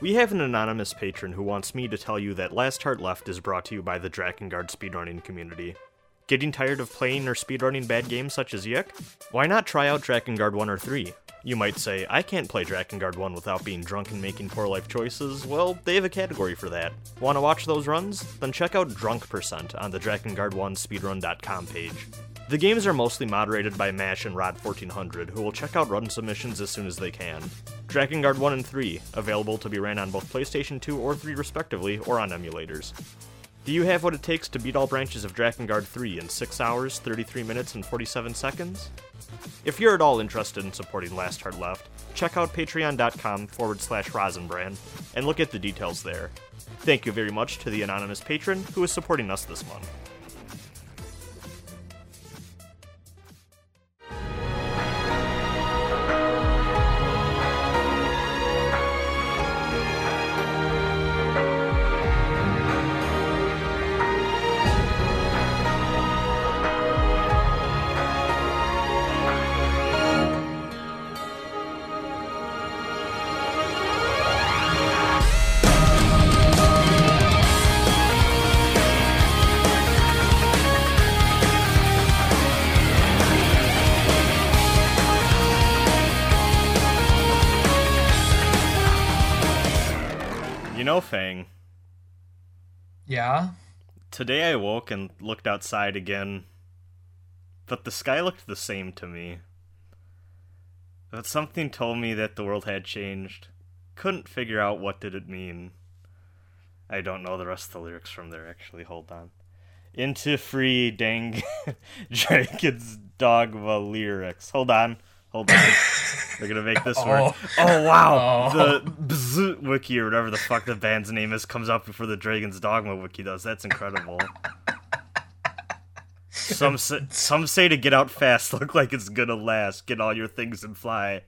We have an anonymous patron who wants me to tell you that Last Heart Left is brought to you by the Drakengard speedrunning community. Getting tired of playing or speedrunning bad games such as Yik? Why not try out Drakengard 1 or 3? You might say, I can't play Drakengard 1 without being drunk and making poor life choices. Well, they have a category for that. Want to watch those runs? Then check out Drunk Percent on the Drakengard 1 speedrun.com page. The games are mostly moderated by Mash and Rod1400, who will check out run submissions as soon as they can. Drakengard 1 and 3, available to be ran on both PlayStation 2 or 3 respectively, or on emulators. Do you have what it takes to beat all branches of Drakengard 3 in 6 hours, 33 minutes, and 47 seconds? If you're at all interested in supporting Last Heart Left, check out patreon.com forward slash Rosenbrand and look at the details there. Thank you very much to the anonymous patron who is supporting us this month. Yeah. today I woke and looked outside again, but the sky looked the same to me. But something told me that the world had changed. Couldn't figure out what did it mean. I don't know the rest of the lyrics from there actually. Hold on. Into free dang Dragon's dogma lyrics. Hold on. Hold on. They're gonna make this work. Oh. oh wow! Oh. The B'z wiki or whatever the fuck the band's name is comes up before the Dragon's Dogma wiki does. That's incredible. Some say, some say to get out fast, look like it's gonna last. Get all your things and fly.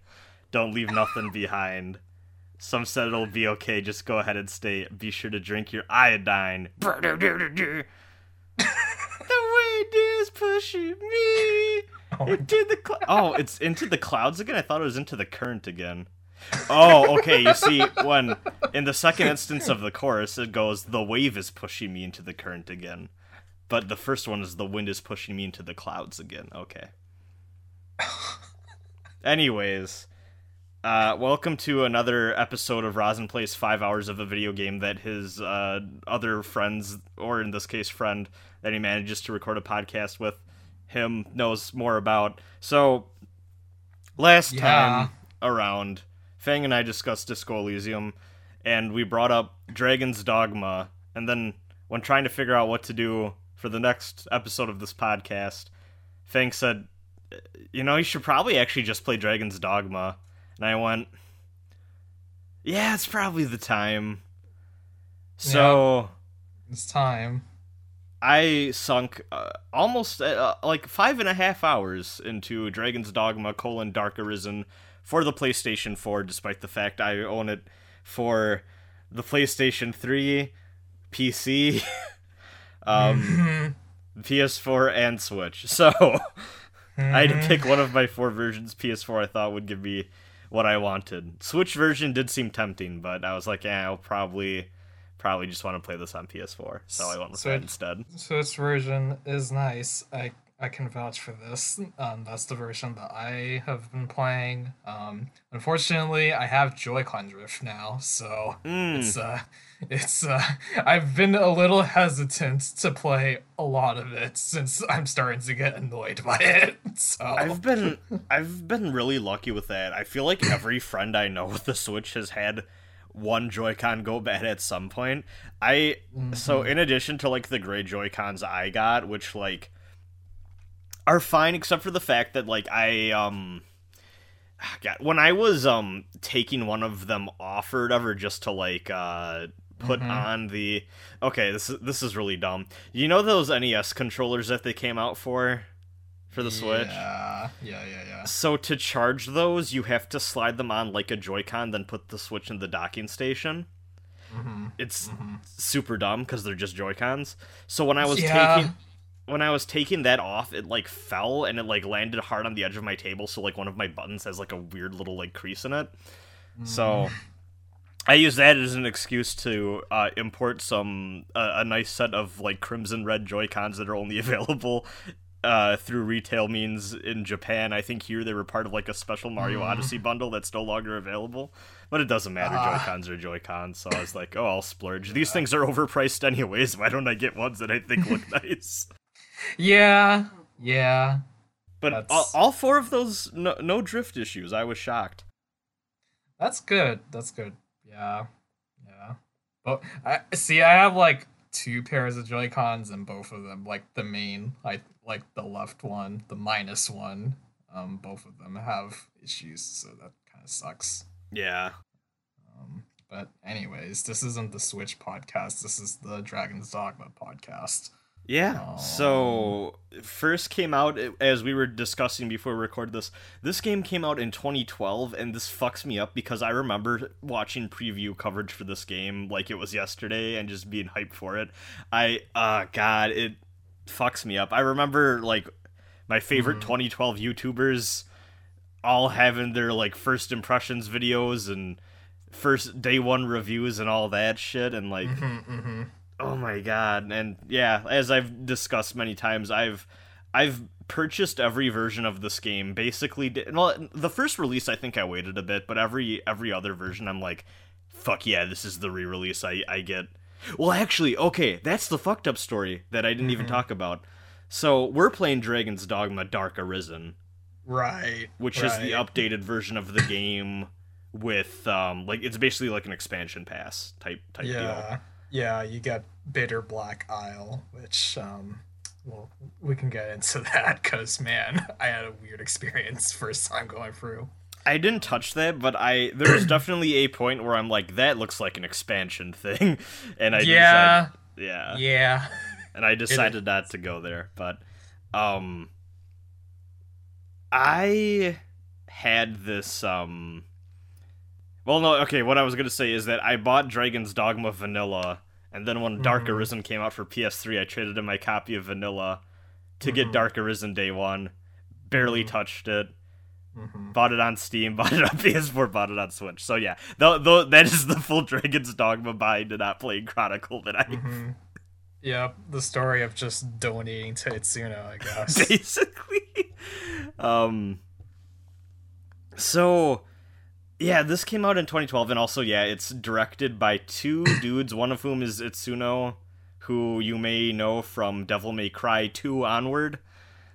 Don't leave nothing behind. Some said it'll be okay. Just go ahead and stay. Be sure to drink your iodine. Is pushing me oh into the cl- oh, it's into the clouds again. I thought it was into the current again. Oh, okay. You see, when in the second instance of the chorus, it goes, "The wave is pushing me into the current again," but the first one is, "The wind is pushing me into the clouds again." Okay. Anyways, uh, welcome to another episode of Rosin plays five hours of a video game that his uh, other friends, or in this case, friend that he manages to record a podcast with, him knows more about. So, last Yeah. time around, Fang and I discussed Disco Elysium, and we brought up Dragon's Dogma, and then when trying to figure out what to do for the next episode of this podcast, Fang said, "You know, you should probably actually just play Dragon's Dogma." And I went, "Yeah, it's probably the time." So. It's time. I sunk uh, almost uh, like five and a half hours into Dragon's Dogma: colon Dark Arisen for the PlayStation 4, despite the fact I own it for the PlayStation 3, PC, um, PS4, and Switch. So I had to pick one of my four versions. PS4 I thought would give me what I wanted. Switch version did seem tempting, but I was like, yeah, I'll probably probably just want to play this on PS4. So I went with that Switch- instead. Switch version is nice. I I can vouch for this. Um, that's the version that I have been playing. Um, unfortunately, I have Joy-Con drift now, so Mm. it's uh, it's uh, I've been a little hesitant to play a lot of it since I'm starting to get annoyed by it. So I've been I've been really lucky with that. I feel like every friend I know with the Switch has had one Joy-Con go bad at some point. I so in addition to like the gray Joy-Cons I got, which like are fine except for the fact that like I um God, when I was um taking one of them off or whatever just to like uh put mm-hmm. on the okay this is this is really dumb you know those nes controllers that they came out for for the switch Yeah, yeah, yeah, yeah. so to charge those, you have to slide them on like a Joy-Con, then put the Switch in the docking station. Mm-hmm. It's mm-hmm. super dumb because they're just Joy-Cons. So when I was Yeah. taking when I was taking that off, it like fell and it like landed hard on the edge of my table. So like one of my buttons has like a weird little like crease in it. So mm. I use that as an excuse to uh, import some uh, a nice set of like crimson red Joy Cons that are only available uh, through retail means in Japan. I think here they were part of like a special Mario Mm. Odyssey bundle that's no longer available. But it doesn't matter. Ah. Joy Cons are Joy Cons. So I was like, oh, I'll splurge. These things are overpriced anyways. Why don't I get ones that I think look nice? Yeah, yeah. But all, all four of those, no, no drift issues. I was shocked. That's good. That's good. Yeah, yeah. But I see. I have like two pairs of Joy Cons, and both of them, like the main, I like the left one, the minus one. Um, both of them have issues, so that kind of sucks. Yeah. Um, but anyways, this isn't the Switch podcast. This is the Dragon's Dogma podcast. Yeah. So first came out as we were discussing before we recorded this. This game came out in 2012, and this fucks me up because I remember watching preview coverage for this game like it was yesterday and just being hyped for it. I, uh, God, it fucks me up. I remember like my favorite Mhm. 2012 YouTubers all having their like first impressions videos and first day one reviews and all that shit, and like Mm-hmm, mm-hmm. Oh my god. And yeah, as I've discussed many times, I've I've purchased every version of this game basically well the first release I think I waited a bit, but every every other version I'm like fuck yeah, this is the re-release I I get. Well, actually, okay, that's the fucked up story that I didn't even Mhm. talk about. So, we're playing Dragon's Dogma Dark Arisen, Right. which is the updated version of the game with um like it's basically like an expansion pass type type deal. Yeah you get bitter black isle which um well we can get into that because man i had a weird experience first time going through. I didn't touch that, but I there was definitely a point where I'm like, that looks like an expansion thing, and I yeah. decided, yeah, yeah. And I decided not to go there. But um, I had this um, well, no, okay. What I was gonna say is that I bought Dragon's Dogma Vanilla, and then when Dark Mhm. Arisen came out for PS3, I traded in my copy of Vanilla to get Mhm. Dark Arisen day one. Barely Mhm. touched it hmm bought it on Steam, bought it on PS4, bought it on Switch. So yeah, though that is the full Dragon's Dogma buy to not playing Chronicle that I hmm yep the story of just donating to itsuno i guess basically. Um. So, yeah, this came out in 2012, and also yeah, it's directed by two dudes, one of whom is Itsuno, who you may know from Devil May Cry 2 onward.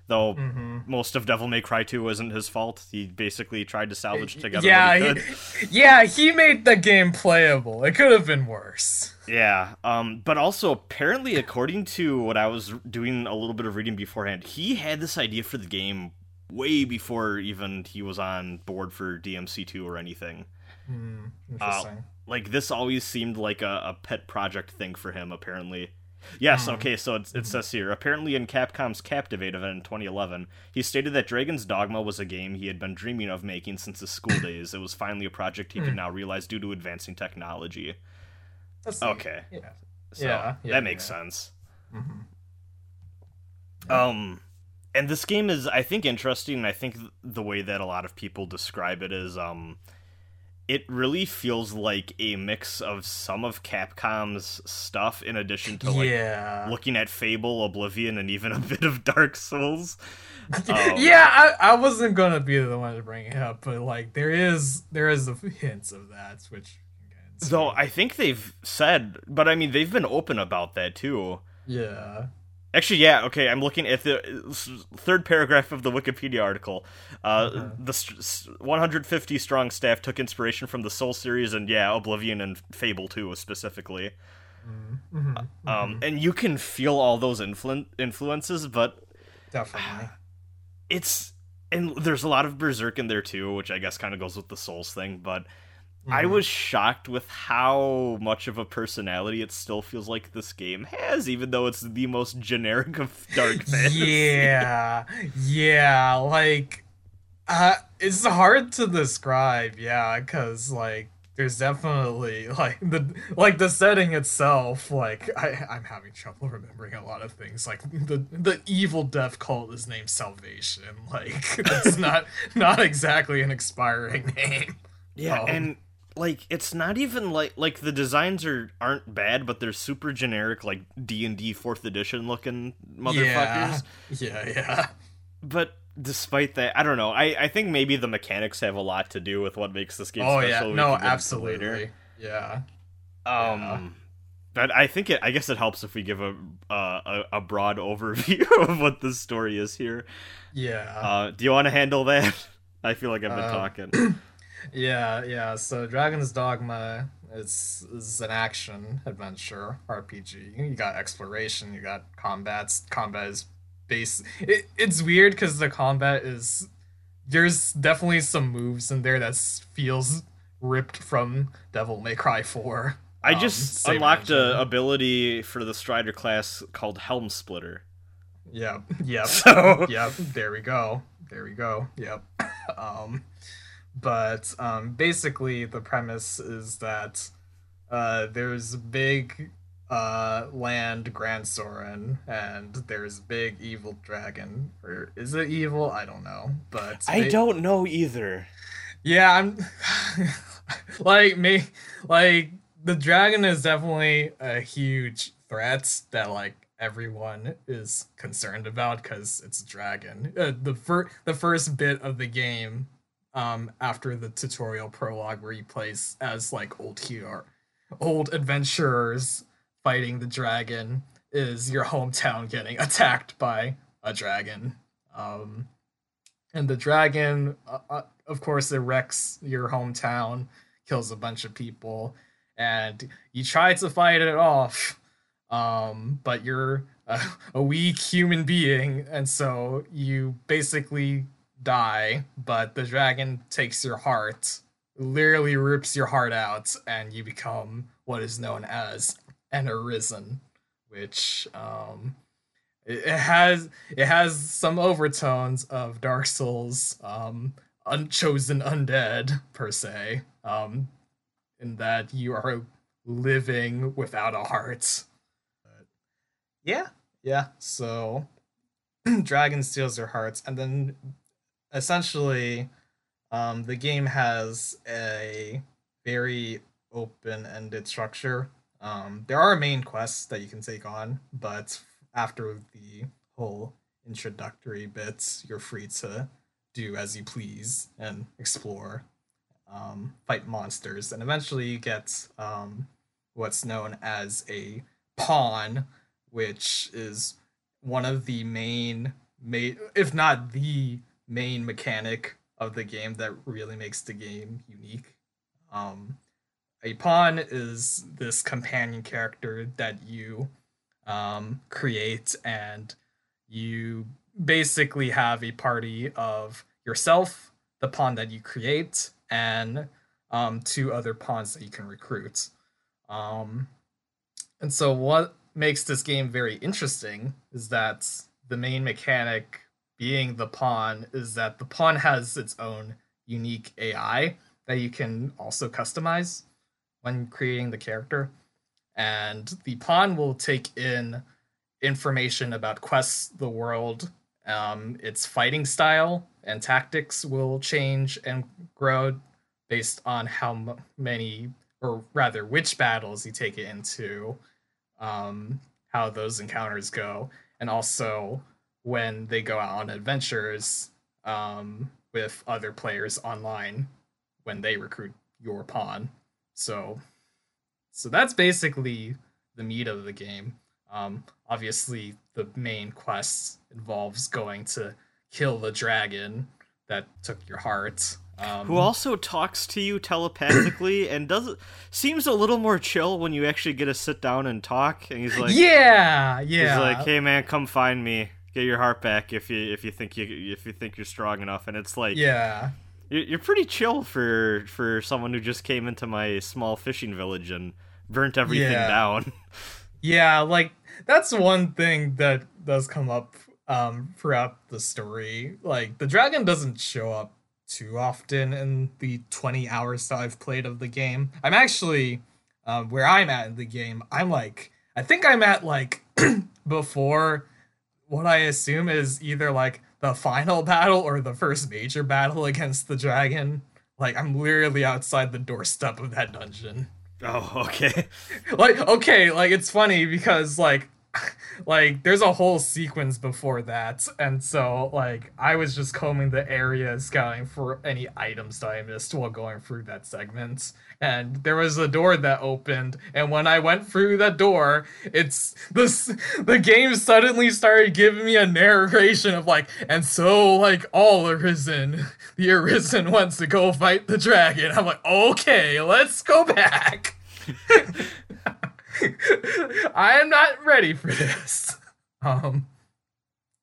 Though hmm most of Devil May Cry 2 wasn't his fault. He basically tried to salvage together. yeah he he, yeah he made the game playable it could have been worse Yeah, um, but also apparently, according to what I was doing a little bit of reading beforehand, he had this idea for the game way before even he was on board for DMC2 or anything. Hmm, interesting Like this always seemed like a, a pet project thing for him. Apparently, yes. Hmm. Okay, so it, it says here. Apparently, in Capcom's Captivate event in 2011, he stated that Dragon's Dogma was a game he had been dreaming of making since his school days. It was finally a project he could Hmm. now realize due to advancing technology. That's Okay. yeah So Yeah, yeah, that makes yeah. sense. hmm Um, and this game is, I think, interesting. and I think the way that a lot of people describe it is, um, it really feels like a mix of some of Capcom's stuff, in addition to like yeah looking at Fable, Oblivion, and even a bit of Dark Souls. Um, yeah, I, I wasn't gonna be the one to bring it up, but like there is there is hints of that, which we can get into. Though I think they've said, but I mean, they've been open about that too. yeah, Actually, yeah, okay, I'm looking at the third paragraph of the Wikipedia article. Uh, Uh-huh. The st- 150 strong staff took inspiration from the Soul series and, yeah, Oblivion and Fable 2 specifically. mm-hmm, Um, and you can feel all those influ- influences, but definitely. it's. And there's a lot of Berserk in there too, which I guess kind of goes with the Souls thing, but I Mhm. was shocked with how much of a personality it still feels like this game has, even though it's the most generic of dark fantasy. yeah, yeah, like uh, it's hard to describe, yeah, because like there's definitely like the like the setting itself. Like I I'm having trouble remembering a lot of things. Like the the evil death cult is named Salvation. Like it's not not exactly an expiring name. Yeah, Um, and like it's not even like like the designs are aren't bad, but they're super generic, like D and D fourth edition looking motherfuckers. Yeah, yeah, yeah. But despite that, I don't know. I I think maybe the mechanics have a lot to do with what makes this game Oh special. yeah, no, can get into absolutely. Yeah. Um, Yeah. but I think it. I guess it helps if we give a uh, a, a broad overview of what the story is here. Yeah. Uh, do you want to handle that? I feel like I've been Uh, talking. Yeah, yeah. So Dragon's Dogma is is an action adventure RPG. You got exploration, you got combats. Combat is base. It, it's weird because the combat is there's definitely some moves in there that feels ripped from Devil May Cry 4. I um, just unlocked a ability for the Strider class called Helm Splitter. Yep. Yep. So yep there we go there we go yep um but um basically the premise is that uh there's big uh land grand soren and there's big evil dragon. Or is it evil? I don't know but I ba- don't know either. yeah i'm like me like the dragon is definitely a huge threat that like everyone is concerned about because it's a dragon. Uh, the fir- the first bit of the game um after the tutorial prologue where you plays as like old hero old adventurers fighting the dragon is your hometown getting attacked by a dragon. Um and the dragon uh, uh, of course it wrecks your hometown kills a bunch of people and you try to fight it off um but you're a, a weak human being and so you basically die but the dragon takes your heart literally rips your heart out and you become what is known as an arisen which um it has it has some overtones of Dark Souls, um, unchosen undead per se, um, in that you are living without a heart. But yeah, yeah. So dragon steals your hearts, and then essentially, um, the game has a very open-ended structure. Um, there are main quests that you can take on, but after the whole introductory bits, you're free to do as you please and explore, um, fight monsters, and eventually you get um, what's known as a pawn, which is one of the main, ma- if not the main mechanic of the game that really makes the game unique. Um, a pawn is this companion character that you um, create, and you basically have a party of yourself, the pawn that you create, and um, two other pawns that you can recruit. Um, and so, what makes this game very interesting is that the main mechanic being the pawn is that the pawn has its own unique AI that you can also customize when creating the character. And the pawn will take in information about quests, the world, um, its fighting style, and tactics will change and grow based on how many, or rather, which battles you take it into, um, how those encounters go, and also when they go out on adventures um, with other players online when they recruit your pawn. So, so that's basically the meat of the game. Um, obviously, the main quest involves going to kill the dragon that took your heart. Um, Who also talks to you telepathically and does seems a little more chill when you actually get to sit down and talk. And he's like, yeah, yeah. he's like, hey man, come find me. Get your heart back if you if you think you if you think you're strong enough. And it's like, yeah. you're, you're pretty chill for for someone who just came into my small fishing village and burnt everything Yeah. down. Yeah, like that's one thing that does come up um throughout the story. Like the dragon doesn't show up too often in the 20 hours that I've played of the game. I'm actually um where I'm at in the game, I'm like I think I'm at like before what I assume is either like the final battle or the first major battle against the dragon. Like I'm literally outside the doorstep of that dungeon. Oh, okay. like okay, like it's funny because like like there's a whole sequence before that and so like i was just combing the area scouting for any items that i missed while going through that segment and there was a door that opened and when i went through that door it's this the game suddenly started giving me a narration of like and so like all arisen the arisen wants to go fight the dragon i'm like okay let's go back I am not ready for this. Um,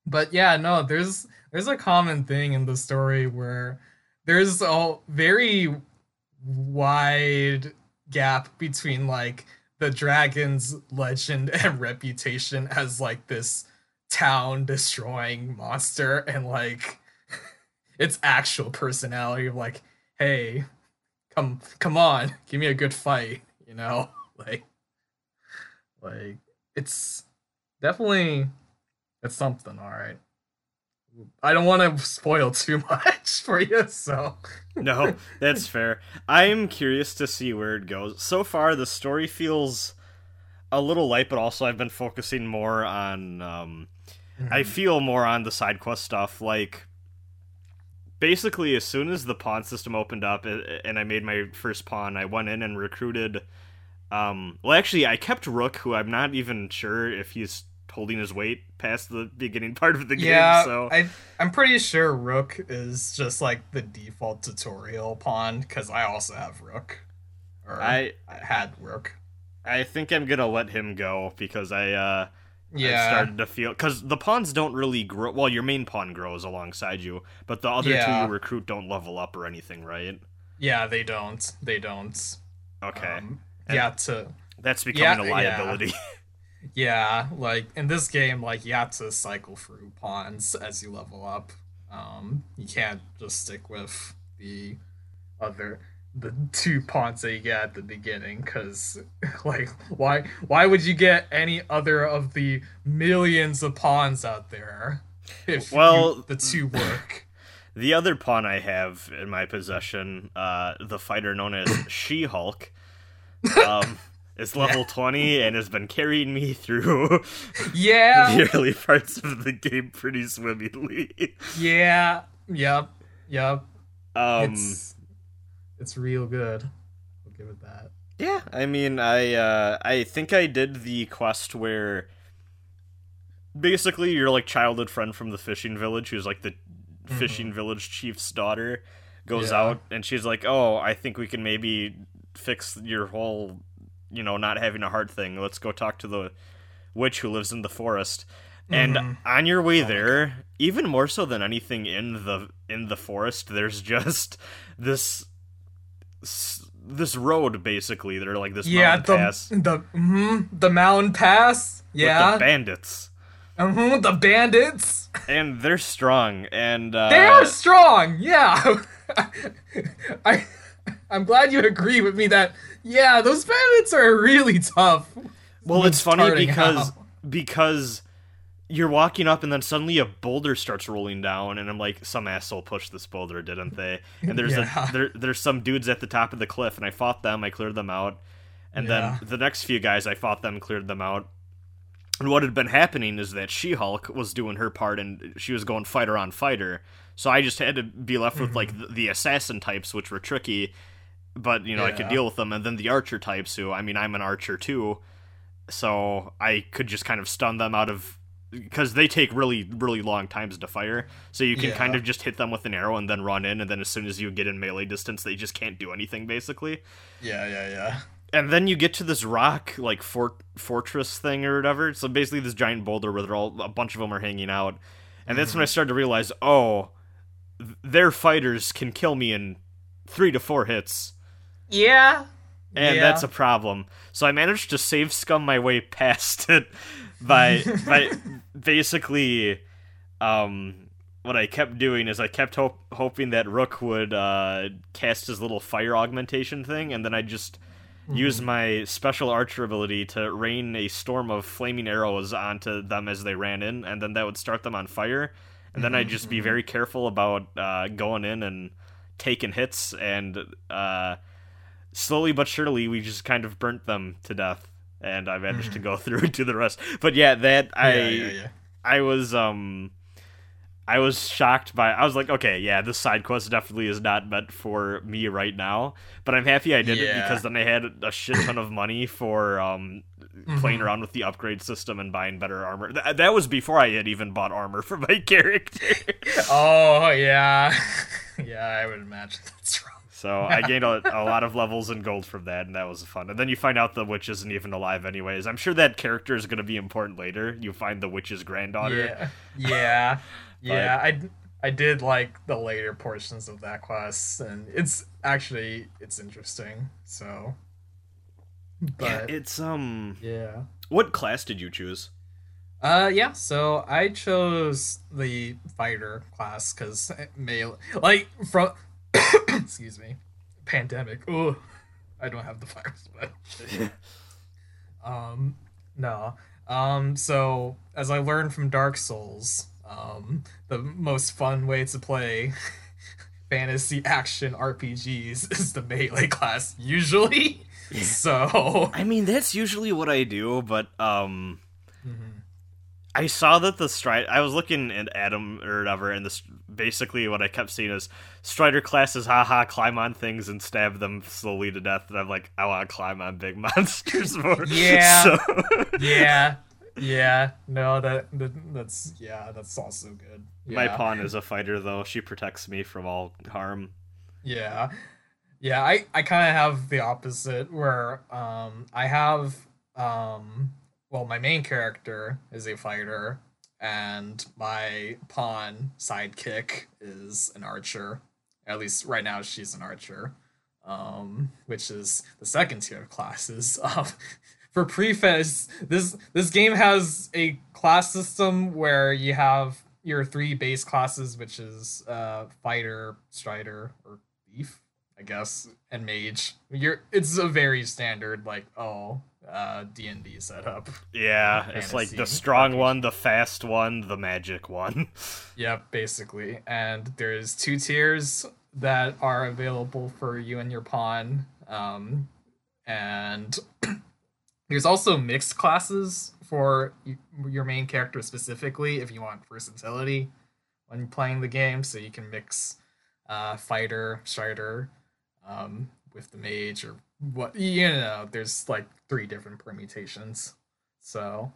but yeah, no, there's there's a common thing in the story where there's a very wide gap between like the dragon's legend and reputation as like this town destroying monster and like its actual personality of like hey come come on give me a good fight you know like like it's definitely it's something, all right. I don't want to spoil too much for you, so no, that's fair. I'm curious to see where it goes. So far, the story feels a little light, but also I've been focusing more on. Um, mm-hmm. I feel more on the side quest stuff. Like, basically, as soon as the pawn system opened up and I made my first pawn, I went in and recruited um, well, actually, I kept Rook, who I'm not even sure if he's holding his weight past the beginning part of the game. Yeah, so I I'm pretty sure Rook is just like the default tutorial pawn because I also have Rook. Or I, I had Rook. I think I'm gonna let him go because I uh yeah I started to feel because the pawns don't really grow. Well, your main pawn grows alongside you, but the other yeah. two you recruit don't level up or anything, right? Yeah, they don't. They don't. Okay. Um, yeah, to that's becoming yeah, a liability. Yeah. yeah, like in this game, like you have to cycle through pawns as you level up. Um, you can't just stick with the other the two pawns that you get at the beginning because like why why would you get any other of the millions of pawns out there if well you, the two work the other pawn i have in my possession uh the fighter known as she-hulk um, is level yeah. 20 and has been carrying me through yeah the early parts of the game pretty swimmingly. Yeah. Yep. Yep. Um it's, it's real good. I'll give it that. Yeah, I mean, I uh I think I did the quest where basically your like childhood friend from the fishing village who's like the mm-hmm. fishing village chief's daughter goes yeah. out and she's like, "Oh, I think we can maybe fix your whole, you know, not having a heart thing. Let's go talk to the witch who lives in the forest." And mm-hmm. on your way oh there, even more so than anything in the in the forest, there's just this this road basically. They're like this yeah, mountain the, pass. The mm-hmm, the mountain pass. Yeah, the bandits. Mm-hmm, the bandits. And they're strong, and uh, they are strong. Yeah, I I'm glad you agree with me that yeah, those bandits are really tough. Well, it's funny because out. because you're walking up and then suddenly a boulder starts rolling down and I'm like some asshole pushed this boulder, didn't they? And there's yeah. a there there's some dudes at the top of the cliff and I fought them, I cleared them out. And yeah. then the next few guys I fought them, cleared them out. And what had been happening is that She-Hulk was doing her part and she was going fighter on fighter. So I just had to be left with mm-hmm. like the, the assassin types which were tricky but you know yeah. I could deal with them. And then the archer types, who I mean I'm an archer too, so I could just kind of stun them out of because they take really really long times to fire. So you can yeah. kind of just hit them with an arrow and then run in, and then as soon as you get in melee distance, they just can't do anything basically. Yeah, yeah, yeah. And then you get to this rock like fort fortress thing or whatever. So basically this giant boulder where they're all a bunch of them are hanging out, and that's mm-hmm. when I started to realize, oh, their fighters can kill me in three to four hits yeah. And yeah. that's a problem. So I managed to save scum my way past it by by basically um what I kept doing is I kept hope, hoping that Rook would uh, cast his little fire augmentation thing, and then I just mm-hmm. use my special archer ability to rain a storm of flaming arrows onto them as they ran in, and then that would start them on fire. And then I'd just be mm-hmm. very careful about uh, going in and taking hits, and uh, slowly but surely we just kind of burnt them to death, and I managed to go through and do the rest. But yeah, that I yeah, yeah, yeah. I was um I was shocked by I was like, okay, yeah, this side quest definitely is not meant for me right now. But I'm happy I did it because then I had a shit ton of money for um playing around with the upgrade system and buying better armor. Th- that was before I had even bought armor for my character. Oh yeah, yeah. I would imagine that's wrong. So I gained a, a lot of levels and gold from that, and that was fun. And then you find out the witch isn't even alive, anyways. I'm sure that character is going to be important later. You find the witch's granddaughter. Yeah, yeah, yeah. I I did like the later portions of that quest, and it's actually it's interesting. So, Yeah, but it's um. yeah. What class did you choose? Uh, yeah. So I chose the fighter class because melee, like from, excuse me, pandemic. Ooh, I don't have the virus, but um, no. Um, so as I learned from Dark Souls, um, the most fun way to play fantasy action RPGs is the melee class usually. So I mean, that's usually what I do, but um, Mhm. I saw that the stride. I was looking at Adam or whatever, and this basically what I kept seeing is Strider classes, haha, climb on things and stab them slowly to death. And I'm like, I want to climb on big monsters more. Yeah. So, yeah, yeah. No, that, that that's yeah, that's also good. my pawn is a fighter, though. She protects me from all harm. Yeah. Yeah, I, I kind of have the opposite where um I have um well my main character is a fighter and my pawn sidekick is an archer. At least right now she's an archer. Um which is the second tier of classes. Um for preface, this this game has a class system where you have your three base classes, which is uh fighter, strider, or thief, I guess, and mage. You're it's a very standard like oh uh D and D setup. Yeah, it's like the strong one, the fast one, the magic one. Yep, basically. And there's two tiers that are available for you and your pawn. Um, and there's also mixed classes for your main character specifically if you want versatility when playing the game. So you can mix uh, fighter, strider um, with the mage or what, you know, there's like three different permutations. So,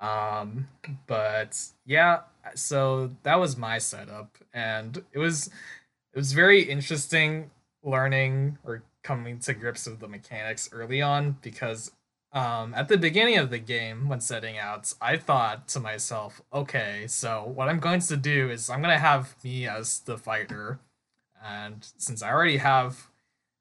um, but yeah, so that was my setup and it was it was very interesting learning or coming to grips with the mechanics early on because um, at the beginning of the game when setting out i thought to myself okay so what i'm going to do is i'm going to have me as the fighter and since i already have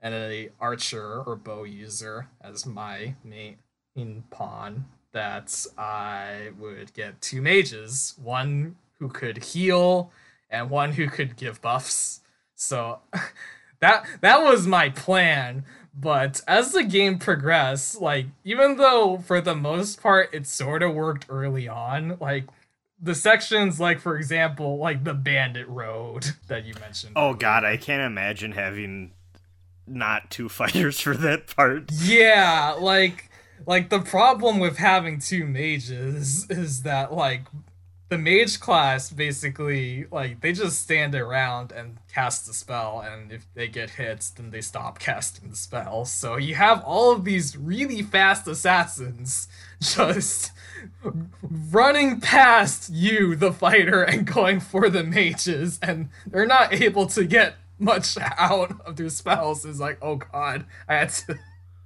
an a archer or bow user as my main pawn that I would get two mages, one who could heal and one who could give buffs. So that that was my plan. But as the game progressed, like even though for the most part it sort of worked early on, like the sections like for example, like the bandit road that you mentioned. Oh god, I can't imagine having not two fighters for that part. Yeah, like like the problem with having two mages is that like the mage class basically like they just stand around and cast the spell and if they get hits then they stop casting the spell. So you have all of these really fast assassins just running past you the fighter and going for the mages and they're not able to get much out of their spells is like oh god i had to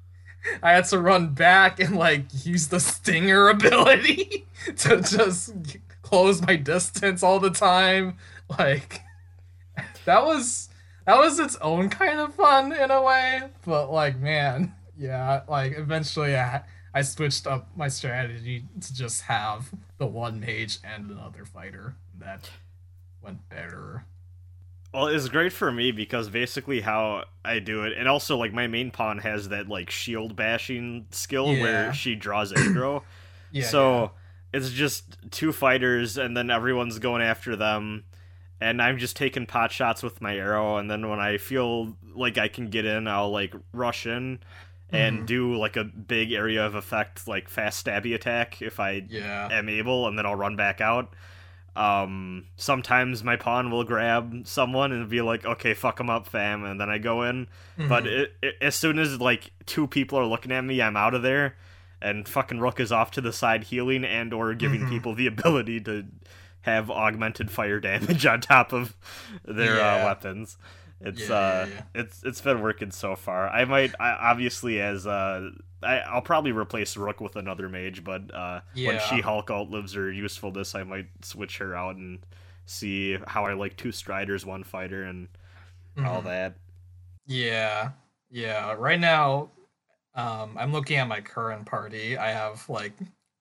i had to run back and like use the stinger ability to just close my distance all the time. Like that was that was its own kind of fun in a way but like man yeah like eventually i i switched up my strategy to just have the one mage and another fighter that went better Well, it's great for me because basically how I do it, and also like my main pawn has that like shield bashing skill Yeah. where she draws aggro. yeah so it's just two fighters, and then everyone's going after them. and I'm just taking pot shots with my arrow, and then when I feel like I can get in, I'll like rush in and Mm-hmm. do like a big area of effect, like fast stabby attack if I Yeah. am able, and then I'll run back out. Um, sometimes my pawn will grab someone and be like, "Okay, fuck them up, fam," and then I go in. But Mhm. it, it, as soon as like two people are looking at me, I'm out of there, and fucking Rook is off to the side healing and or giving Mhm. people the ability to have augmented fire damage on top of their uh, weapons. It's Yeah, uh, yeah, it's it's been working so far. I might I, obviously as uh, I, I'll probably replace Rook with another mage, but uh, when She Hulk outlives her usefulness, I might switch her out and see how I like two striders, one fighter, and all Mhm. that. Yeah, yeah. Right now, um, I'm looking at my current party. I have like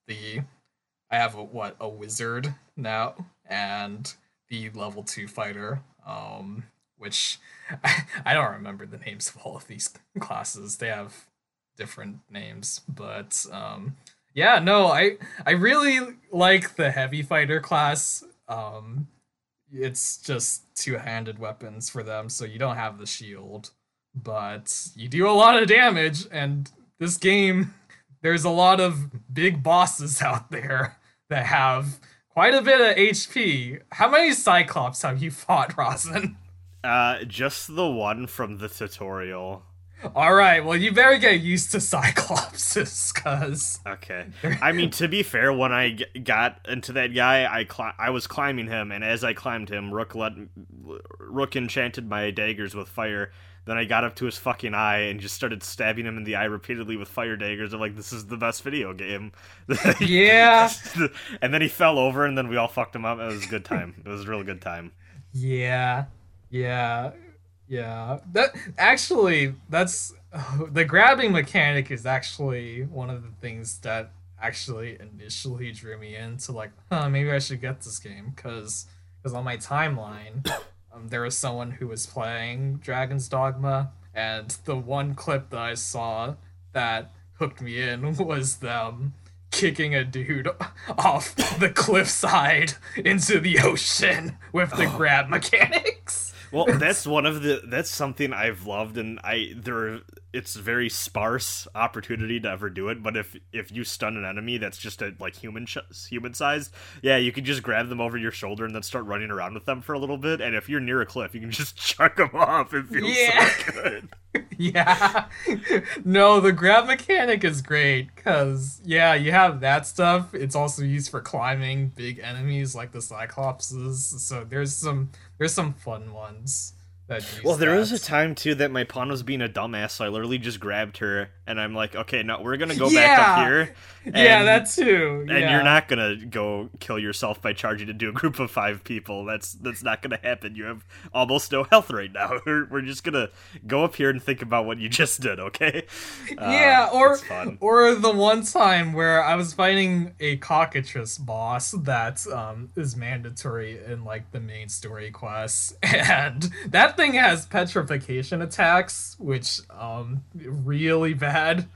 the, I have a, what a wizard now and the level two fighter. Um, which I, I don't remember the names of all of these classes. They have different names, but um, yeah. No, I I really like the heavy fighter class. Um, it's just two-handed weapons for them, so you don't have the shield but you do a lot of damage and this game there's a lot of big bosses out there that have quite a bit of hp how many cyclops have you fought rosin Uh, just the one from the tutorial. All right well you better get used to cyclopses because Okay. I mean, to be fair, when I g- got into that guy, I cli- I was climbing him, and as I climbed him, Rook let Rook enchanted my daggers with fire. Then I got up to his fucking eye and just started stabbing him in the eye repeatedly with fire daggers. I'm like, this is the best video game. Yeah. and then he fell over, and then we all fucked him up. It was a good time. It was a real good time. yeah yeah yeah that actually that's the grabbing mechanic is actually one of the things that actually initially drew me into like huh maybe i should get this game because because on my timeline um, there was someone who was playing dragon's dogma and the one clip that i saw that hooked me in was them kicking a dude off the cliffside into the ocean with the grab mechanics Well, that's one of the that's something I've loved, and I there it's very sparse opportunity to ever do it. But if if you stun an enemy that's just a like human sh- human sized, yeah, you can just grab them over your shoulder and then start running around with them for a little bit. And if you're near a cliff, you can just chuck them off. It feels Yeah. so good. yeah. no, the grab mechanic is great because yeah, you have that stuff. It's also used for climbing big enemies like the Cyclopses. So there's some there's some fun ones Well, there was a time too that my pawn was being a dumbass, so I literally just grabbed her, and I'm like, okay, now we're gonna go back up Yeah. here. yeah, and- that too. and you're not gonna go kill yourself by charging into a group of five people. That's that's not gonna happen. You have almost no health right now. We're, we're just gonna go up here and think about what you just did, okay? Uh, yeah, or or the one time where I was fighting a cockatrice boss that um is mandatory in like the main story quests, and that thing has petrification attacks, which um really bad.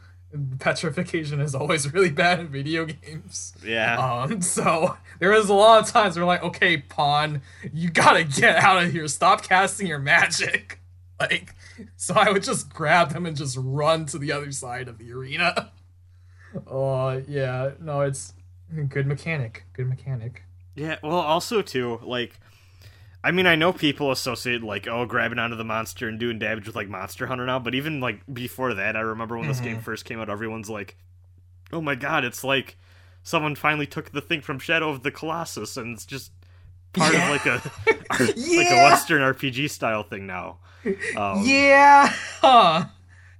Petrification is always really bad in video games. Yeah. Um, so there was a lot of times where like, okay, pawn, you gotta get out of here. Stop casting your magic. Like, so I would just grab them and just run to the other side of the arena. Oh yeah, no, it's good mechanic. Good mechanic. Yeah, well, also too, like, I mean, I know people associate like, oh, grabbing onto the monster and doing damage with like Monster Hunter now, but even like before that, I remember when this game Mhm. first came out, everyone's like, oh my god, it's like someone finally took the thing from Shadow of the Colossus, and it's just part Yeah. of like a like a Western RPG style thing now. Um, yeah. Huh.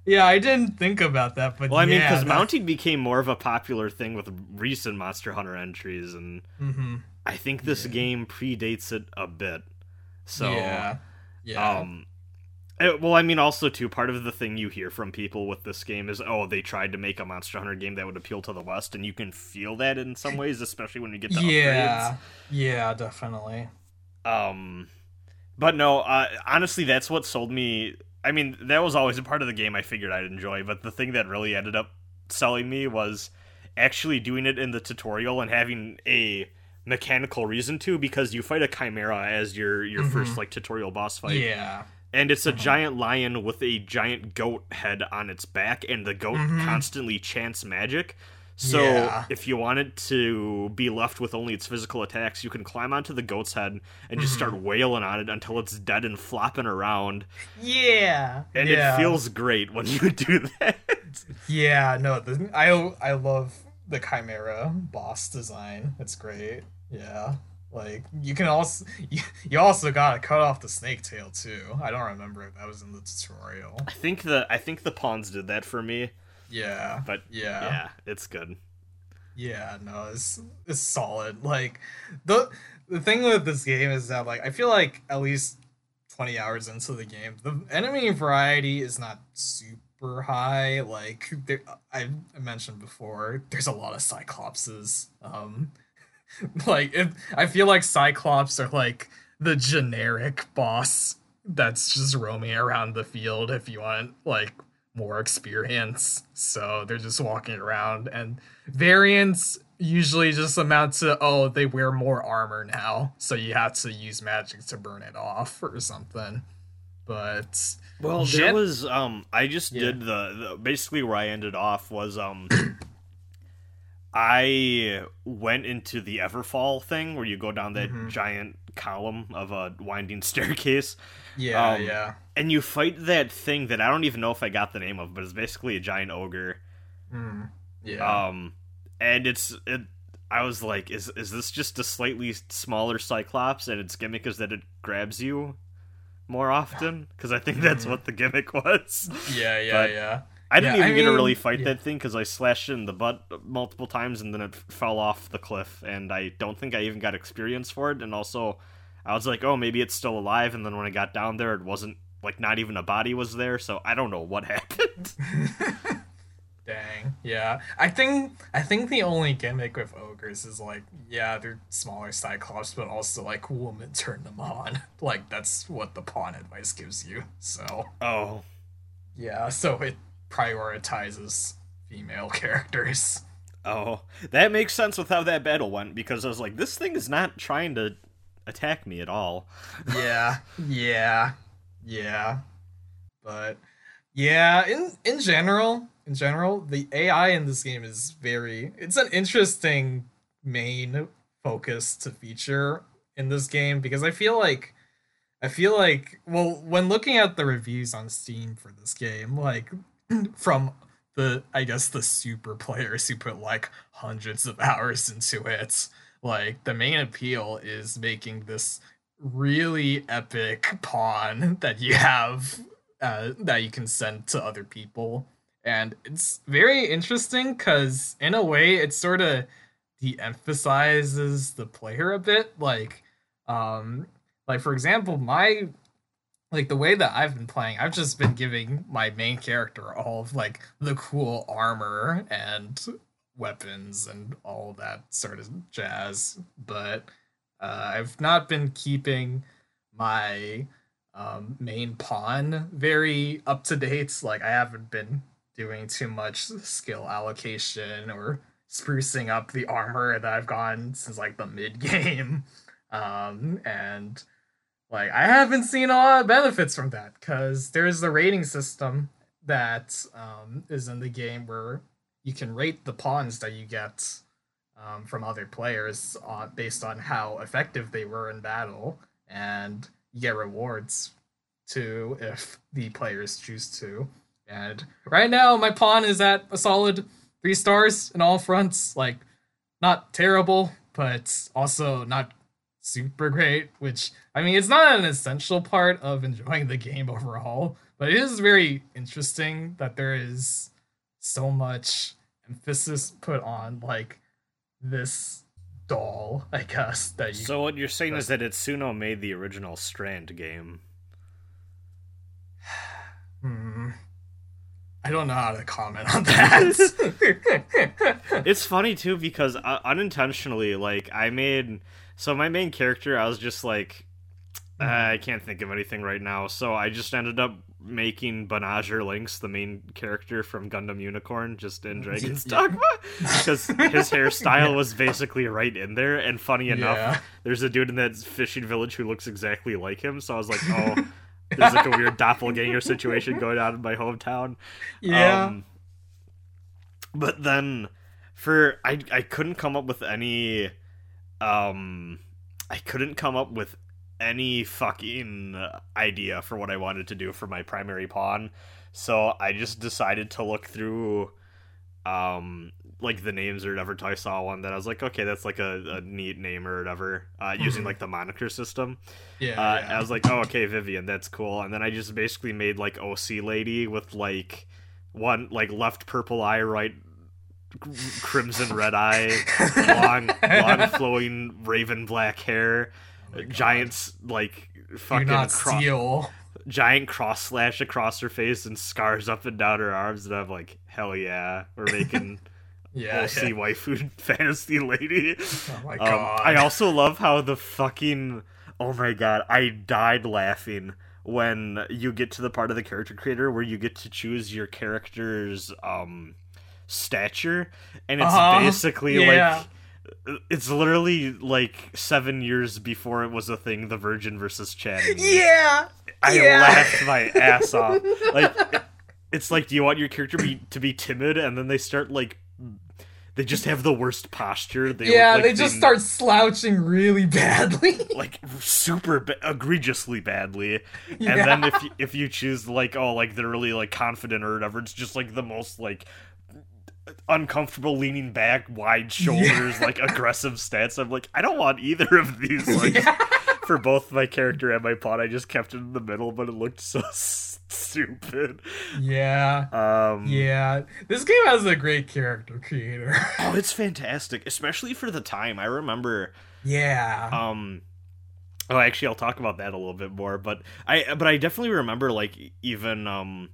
Yeah, I didn't think about that, but Well, I mean, because mounting became more of a popular thing with recent Monster Hunter entries, and Mhm. I think this Yeah. game predates it a bit. So, yeah, yeah, um, eh, well, I mean, also too, part of the thing you hear from people with this game is, oh, they tried to make a Monster Hunter game that would appeal to the West, and you can feel that in some ways, especially when you get the yeah, yeah, definitely. Um, but no, uh, honestly, that's what sold me. I mean, that was always a part of the game I figured I'd enjoy, but the thing that really ended up selling me was actually doing it in the tutorial and having a mechanical reason to because you fight a chimera as your your first mm-hmm. like tutorial boss fight. Yeah. And it's a uh-huh. giant lion with a giant goat head on its back, and the goat mm-hmm. constantly chants magic. So Yeah. if you want it to be left with only its physical attacks, you can climb onto the goat's head and just start mm-hmm. wailing on it until it's dead and flopping around. Yeah. And yeah. it feels great when you do that. Yeah, no, I I love the Chimera boss design. It's great. Yeah. Like you can also you, you also gotta cut off the snake tail too. I don't remember if that was in the tutorial. I think the I think the pawns did that for me, Yeah. but Yeah. yeah, it's good. Yeah, no, it's it's solid. Like the the thing with this game is that like I feel like at least 20 hours into the game, the enemy variety is not super high. Like there, I I mentioned before, there's a lot of cyclopses. Um like if I feel like cyclops are like the generic boss that's just roaming around the field if you want like more experience. So they're just walking around and variants usually just amount to oh they wear more armor now so you have to use magic to burn it off or something but Well, there was um I just Yeah. did the, the basically where I ended off was um I went into the Everfall thing where you go down that Mhm. giant column of a winding staircase yeah Um, yeah and you fight that thing that I don't even know if I got the name of, but it's basically a giant ogre. Mm. yeah Um and it's it I was like, is is this just a slightly smaller Cyclops and its gimmick is that it grabs you more often? Because I think that's Mhm. what the gimmick was. yeah yeah but- yeah I didn't Yeah, even I get to really fight yeah. that thing because I slashed it in the butt multiple times and then it fell off the cliff, and I don't think I even got experience for it. And also, I was like, oh, maybe it's still alive, and then when I got down there, it wasn't like not even a body was there, so I don't know what happened. Dang. Yeah. I think I think the only gimmick with ogres is like, yeah, they're smaller cyclops, but also like woman turn them on. Like that's what the pawn advice gives you. So oh, yeah, so it prioritizes female characters. oh, that makes sense with how that battle went because I was like, this thing is not trying to attack me at all. Yeah. yeah. Yeah. But yeah, in in general, in general, the AI in this game is very it's an interesting main focus to feature in this game because I feel like I feel like well when looking at the reviews on Steam for this game, like from the I guess the super players who put like hundreds of hours into it, like the main appeal is making this really epic pawn that you have uh, that you can send to other people. And it's very interesting because in a way it sort of de-emphasizes the player a bit. Like um like for example my like the way that i've been playing i've just been giving my main character all of like the cool armor and weapons and all that sort of jazz but uh, I've not been keeping my um, main pawn very up to date. Like I haven't been doing too much skill allocation or sprucing up the armor that I've gotten since like the mid game. Um, and like I haven't seen a lot of benefits from that because there's the rating system that um, is in the game where you can rate the pawns that you get um, from other players based on how effective they were in battle, and you get rewards too if the players choose to. And right now, my pawn is at a solid three stars in all fronts. Like, not terrible, but also not super great. Which I mean, it's not an essential part of enjoying the game overall, but it is very interesting that there is so much emphasis put on like this doll, I guess that you. so what you're saying is that Itsuno made the original Strand game. Hmm. I don't know how to comment on that. it's funny too because uh, unintentionally like i made so my main character i was just like uh, i can't think of anything right now so i just ended up making Banagher Links the main character from Gundam Unicorn just in Dragon's Dogma because his hairstyle was basically right in there. And funny enough, Yeah. there's a dude in that fishing village who looks exactly like him. So I was like, oh, there's like a weird doppelganger situation going on in my hometown. Yeah. Um, but then for I I couldn't come up with any um I couldn't come up with any fucking idea for what I wanted to do for my primary pawn. So I just decided to look through um like the names or whatever I saw one that I was like, okay, that's like a, a neat name or whatever, uh, using Mhm. like the moniker system. yeah, Uh, yeah. I was like, oh, okay, Vivian, that's cool. And then I just basically made like OC lady with like one like left purple eye, right crimson red eye, long long flowing raven black hair, Oh giants like fucking cro- giant cross slash across her face and scars up and down her arms. And I'm like, hell yeah, we're making Yeah. OC yeah. waifu fantasy lady. Oh my Um, god. I also love how the fucking oh my god, I died laughing when you get to the part of the character creator where you get to choose your character's um stature and it's Uh-huh. basically Yeah. like it's literally like seven years before it was a thing the virgin versus Channing. Yeah. I yeah. laughed my ass off. Like it's like do you want your character be, to be timid and then they start like they just have the worst posture. They yeah, like they just start slouching really badly. like super ba- egregiously badly. And Yeah. then if you, if you choose like oh like they're really like confident or whatever, it's just like the most like uncomfortable leaning back, wide shoulders, like aggressive stance. I'm like I don't want either of these like Yeah. for both my character and my plot. I just kept it in the middle, but it looked so stupid. yeah. Um Yeah. This game has a great character creator. Oh, it's fantastic, especially for the time. I remember yeah. um oh actually i'll talk about that a little bit more but i but i definitely remember like even um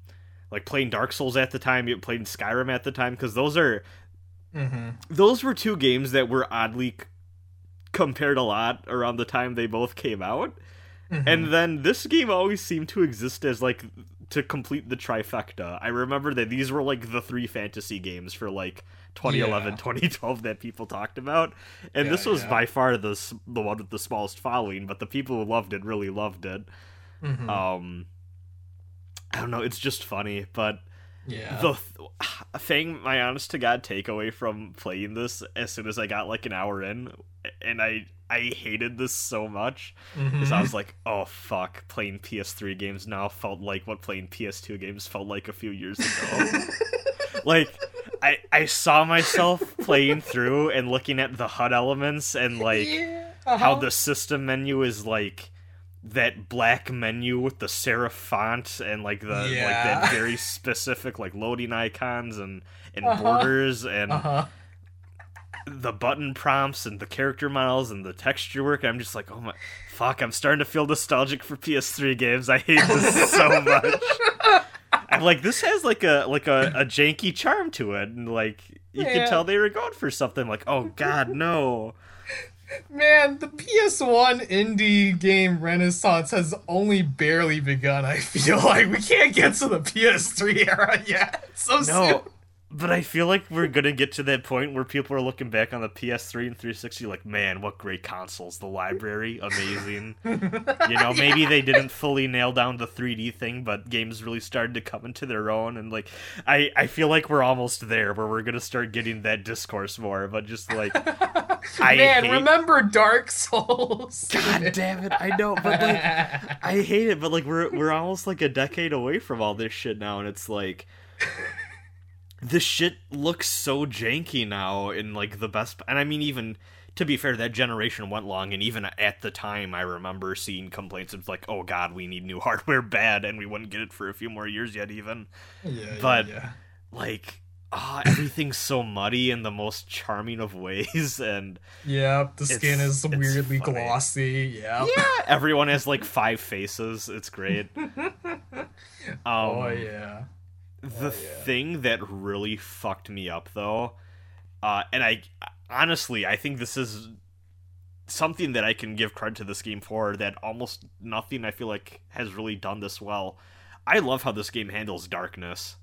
like playing dark souls at the time you playing skyrim at the time because those are hmm those were two games that were oddly c- compared a lot around the time they both came out Mm-hmm. and then this game always seemed to exist as like to complete the trifecta i remember that these were like the three fantasy games for like 2011 Yeah. 2012 that people talked about and Yeah, this was yeah. by far the the one with the smallest following but the people who loved it really loved it Mhm. um i don't know it's just funny but yeah. the th- thing my honest to god takeaway from playing this as soon as i got like an hour in and i i hated this so much because i was like oh fuck playing ps3 games now felt like what playing ps2 games felt like a few years ago like i i saw myself playing through and looking at the hud elements and like yeah. how uh-huh. the system menu is like that black menu with the serif font and like the like Yeah. that very specific like loading icons and and Uh-huh. borders and Uh-huh. the button prompts and the character models and the texture work i'm just like oh my fuck i'm starting to feel nostalgic for ps3 games i hate this so much i'm like this has like a like a, a janky charm to it and like you Yeah. can tell they were going for something like oh god no Man, the PS1 indie game renaissance has only barely begun, I feel like. We can't get to the PS3 era yet. So soon. But I feel like we're gonna get to that point where people are looking back on the PS3 and 360 like, man, what great consoles! The library, amazing. you know, maybe they didn't fully nail down the 3D thing, but games really started to come into their own, and like, I I feel like we're almost there where we're gonna start getting that discourse more. But just like, I Man, hate- remember Dark Souls? God damn it, I know, but like. I hate it, but like we're we're almost like a decade away from all this shit now, and it's like this shit looks so janky now in like the best. And I mean, even to be fair, that generation went long, and even at the time, I remember seeing complaints of like, "Oh God, we need new hardware bad," and we wouldn't get it for a few more years yet, even yeah, yeah, But- yeah. like. Ah, everything's so muddy in the most charming of ways, and yeah, the skin is weirdly glossy. Yep. yeah, everyone has like five faces. It's great. Um, oh yeah. The Oh, yeah. thing that really fucked me up though, uh, and I honestly I think this is something that I can give credit to this game for that almost nothing I feel like has really done this well. I love how this game handles darkness.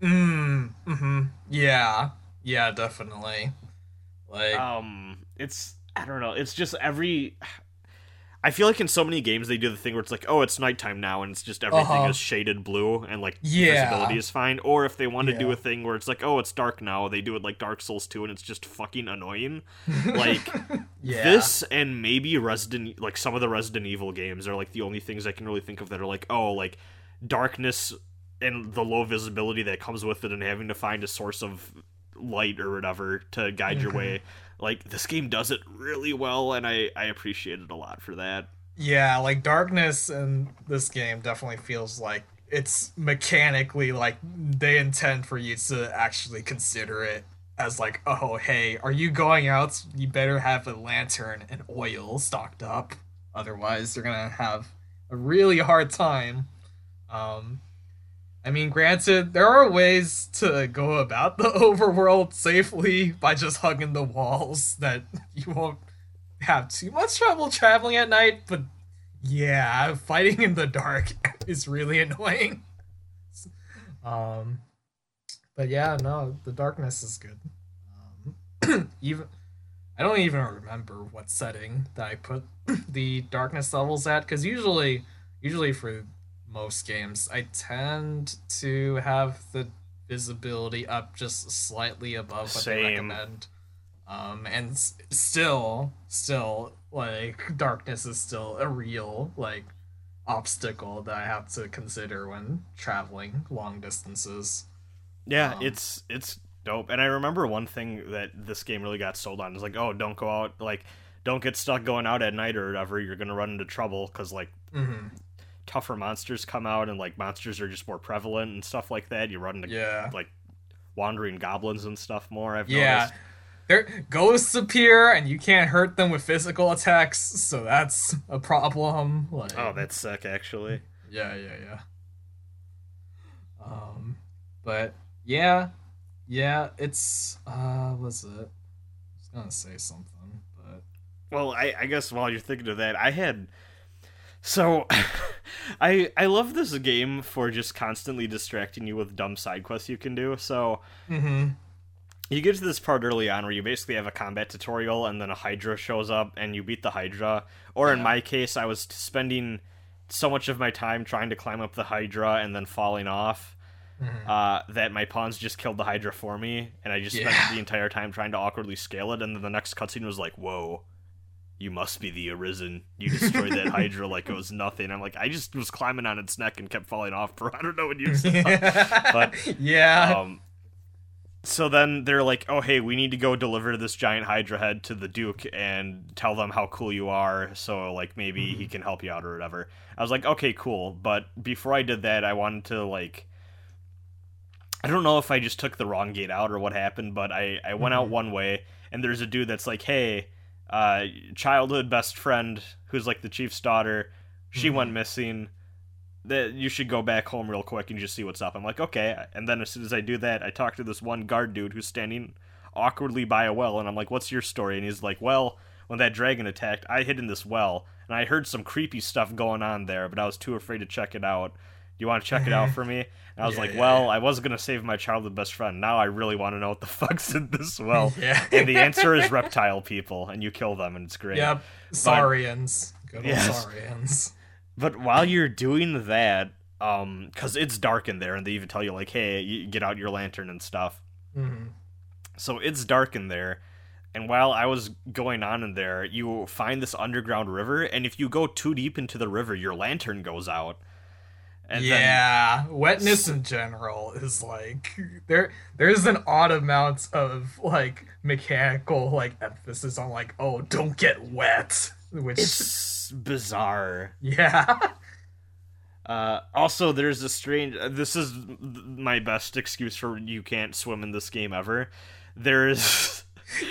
Mm, mm-hmm. Yeah. Yeah, definitely. Like Um it's I don't know, it's just every I feel like in so many games they do the thing where it's like, oh, it's nighttime now, and it's just everything Uh-huh. is shaded blue and like Yeah. visibility is fine. Or if they want to do a thing where it's like, oh, it's dark now, they do it like Dark Souls 2, and it's just fucking annoying. Like yeah. this and maybe Resident, like some of the Resident Evil games are like the only things I can really think of that are like, oh, like darkness and the low visibility that comes with it, and having to find a source of light or whatever to guide your way. Like this game does it really well, and I I appreciate it a lot for that. Yeah, like darkness and this game definitely feels like it's mechanically like they intend for you to actually consider it as like, oh hey, are you going out? You better have a lantern and oil stocked up. Otherwise you're gonna have a really hard time. Um I mean, granted, there are ways to go about the overworld safely by just hugging the walls that you won't have too much trouble traveling at night, but yeah, fighting in the dark is really annoying. Um, but yeah, no, the darkness is good. Um, even I don't even remember what setting that I put the darkness levels at because usually, usually for most games, I tend to have the visibility up just slightly above what they recommend. Um, and s- still, still, like darkness is still a real like obstacle that I have to consider when traveling long distances. Yeah, Um, it's it's dope. And I remember one thing that this game really got sold on is like, oh, don't go out, like, don't get stuck going out at night or whatever. You're gonna run into trouble because like Mm-hmm. Tougher monsters come out and like monsters are just more prevalent and stuff like that. You run into Yeah. like wandering goblins and stuff more. I've Yeah. noticed. There ghosts appear and you can't hurt them with physical attacks, so that's a problem. Like Oh, that's sick actually. Yeah, yeah, yeah. Um but yeah. Yeah, it's uh what's it? I was gonna say something, but Well, I, I guess while you're thinking of that, I had so I I love this game for just constantly distracting you with dumb side quests you can do. So mm-hmm. you get to this part early on where you basically have a combat tutorial and then a Hydra shows up and you beat the Hydra. Or in my case, I was spending so much of my time trying to climb up the Hydra and then falling off Mhm. uh, that my pawns just killed the Hydra for me, and I just Yeah. spent the entire time trying to awkwardly scale it. And then the next cutscene was like, "Whoa, you must be the Arisen. You destroyed that Hydra like it was nothing." I'm like, I just was climbing on its neck and kept falling off for I don't know what you said. But, yeah. um, so then they're like, "Oh, hey, we need to go deliver this giant Hydra head to the Duke and tell them how cool you are. So like maybe he can help you out or whatever." I was like, "Okay, cool." But before I did that, I wanted to like, I don't know if I just took the wrong gate out or what happened, but I I went out Mhm. one way and there's a dude that's like, "Hey." Uh, childhood best friend who's like the chief's daughter, she Mhm. went missing that you should go back home real quick and just see what's up. I'm like, okay. And then as soon as I do that, I talk to this one guard dude who's standing awkwardly by a well, and I'm like, what's your story? And he's like, well, when that dragon attacked, I hid in this well, and I heard some creepy stuff going on there, but I was too afraid to check it out. Do you want to check it out for me? And I was Yeah, like, yeah, well, yeah. I was gonna save my childhood best friend. Now I really want to know what the fuck's in this well. yeah. and the answer is reptile people, and you kill them, and it's great. Yep. Saurians. Good old Yes. Saurians. But while you're doing that, um, because it's dark in there, and they even tell you like, "Hey, you get out your lantern and stuff." Mm-hmm. So it's dark in there, and while I was going on in there, you find this underground river, and if you go too deep into the river, your lantern goes out. And then yeah, wetness in general is like there. There's an odd amount of like mechanical like emphasis on like oh don't get wet, which it's bizarre. yeah Uh, also, there's a strange. uh, This is my best excuse for you can't swim in this game ever. There's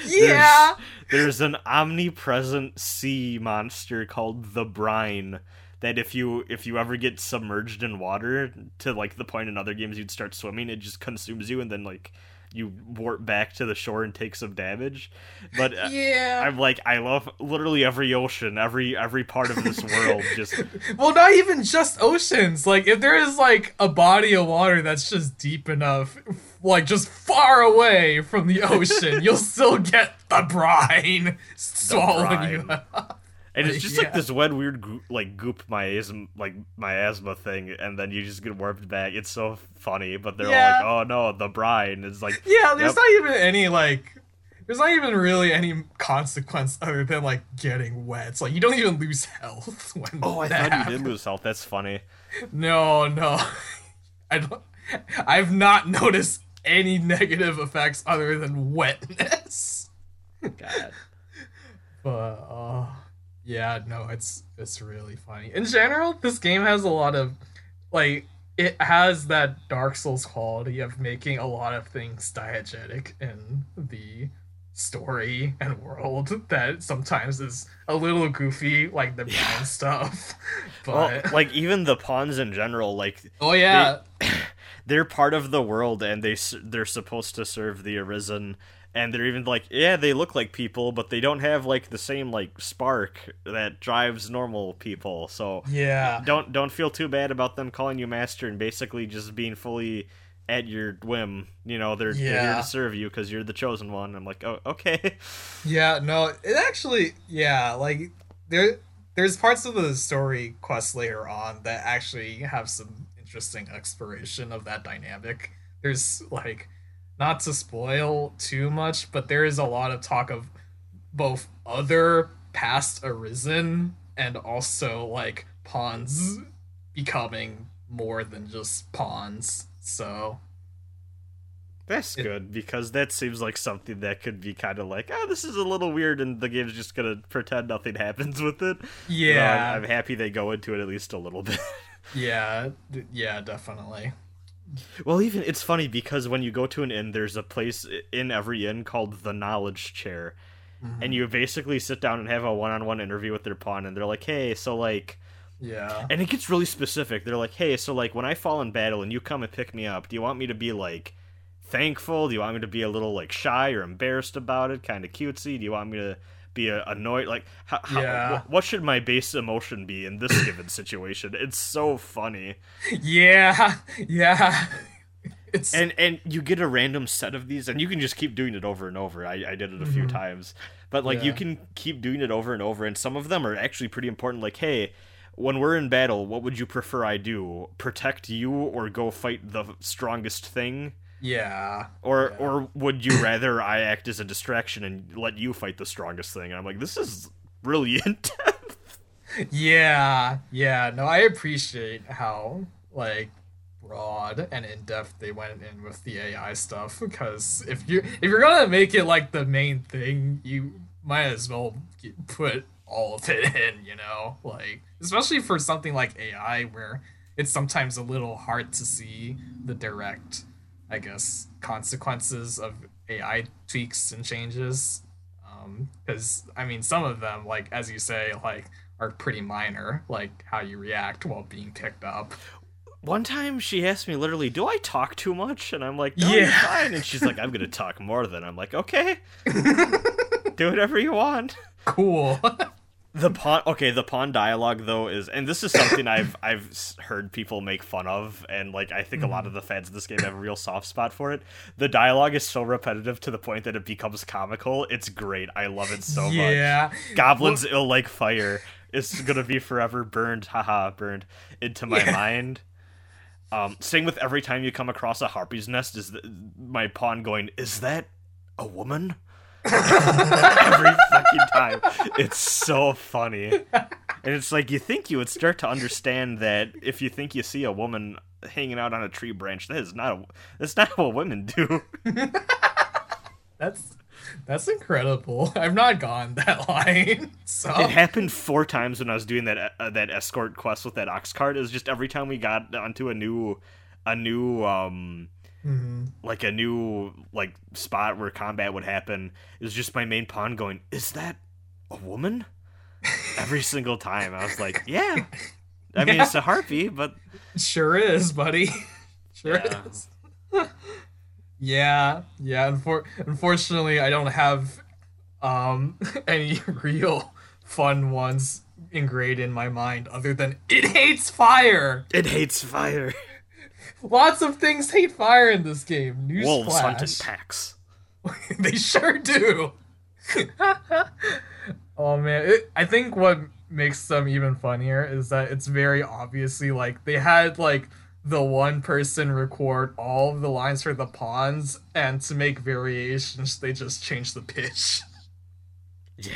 yeah there's an omnipresent sea monster called the brine that if you if you ever get submerged in water to like the point in other games you'd start swimming it just consumes you and then like you warp back to the shore and take some damage. But uh, yeah. I'm like, I love literally every ocean, every every part of this world. Just well, not even just oceans. Like if there is like a body of water that's just deep enough, like just far away from the ocean, you'll still get the brine swallowing you up. And it's just Yeah. like this weird, weird goo- like goop miasm, like miasma thing, and then you just get warped back. It's so funny, but they're Yeah. all like, "Oh no, the brine!" is like, Yeah, there's Yep. not even any like there's not even really any consequence other than like getting wet. It's like you don't even lose health when "Oh, I that thought you did lose health." That's funny. No, no. I don't I've not noticed any negative effects other than wetness. God. But uh yeah, no, it's it's really funny. In general, this game has a lot of like it has that Dark Souls quality of making a lot of things diegetic in the story and world that sometimes is a little goofy, like the Yeah. stuff. Well, But like even the pawns in general, like oh yeah, they're part of the world and they they're supposed to serve the arisen and they're even like yeah they look like people but they don't have like the same like spark that drives normal people. So yeah. don't don't feel too bad about them calling you master and basically just being fully at your whim. You know they're, they're here to serve you because you're the chosen one. I'm like oh okay. Yeah, no, it actually, yeah, like there, there's parts of the story quest later on that actually have some interesting exploration of that dynamic. There's like, not to spoil too much, but there is a lot of talk of both other past arisen and also like pawns becoming more than just pawns. So that's It- good because that seems like something that could be kind of like oh this is a little weird and the game's just gonna pretend nothing happens with it So yeah, I'm, I'm happy they go into it at least a little bit. yeah, yeah, definitely. Well, even it's funny because when you go to an inn, there's a place in every inn called the Knowledge Chair, and mm-hmm. you basically sit down and have a one-on-one interview with their pawn, and they're like, "Hey, so like," Yeah. and it gets really specific. They're like, "Hey, so like when I fall in battle and you come and pick me up, do you want me to be like?" Thankful? Do you want me to be a little like shy or embarrassed about it? Kind of cutesy? Do you want me to be annoyed? Like, how, how, Yeah. wh- what should my base emotion be in this given situation? It's so funny. Yeah, yeah. It's and and you get a random set of these and you can just keep doing it over and over i, I did it a few Mhm. times but like you can keep doing it over and over and some of them are actually pretty important like hey when we're in battle what would you prefer i do protect you or go fight the strongest thing yeah, or Yeah. or would you rather i act as a distraction and let you fight the strongest thing and i'm like this is really in-depth yeah, yeah. No, I appreciate how like broad and in depth they went in with the AI stuff because if you if you're gonna make it like the main thing, you might as well put all of it in. You know, like especially for something like AI where it's sometimes a little hard to see the direct, I guess, consequences of AI tweaks and changes. Um, because I mean, some of them, like as you say, like are pretty minor, like how you react while being picked up. one time she asked me literally do i talk too much and i'm like no, you're Yeah. fine and she's like i'm gonna talk more than i'm like okay do whatever you want Cool. The pawn okay the pawn dialogue though is and this is something i've i've heard people make fun of and like i think a lot of the fans of this game have a real soft spot for it. The dialogue is so repetitive to the point that it becomes comical. It's great. I love it so much. Yeah. goblins ill like fire is gonna be forever burned haha burned into my Yeah. mind. Um same with every time you come across a harpy's nest is the, my pawn going is that a woman every fucking time it's so funny and it's like you think you would start to understand that if you think you see a woman hanging out on a tree branch that is not a, that's not what women do That's that's incredible. I've not gone that line. So It happened four times when I was doing that uh, that escort quest with that ox cart. It was just every time we got onto a new a new um Mhm. like a new like spot where combat would happen. It was just my main pawn going, "Is that a woman?" Every single time. I was like, "Yeah." I mean, it's a harpy, but sure is, buddy. sure Yeah. is. Yeah, yeah. Unfor- unfortunately, I don't have um any real fun ones ingrained in my mind other than it hates fire. It hates fire. Lots of things hate fire in this game. Wolves hunt in packs. they sure do. oh man, it, I think what makes them even funnier is that it's very obviously like they had like the one person record all of the lines for the pawns, and to make variations, they just changed the pitch. Yeah.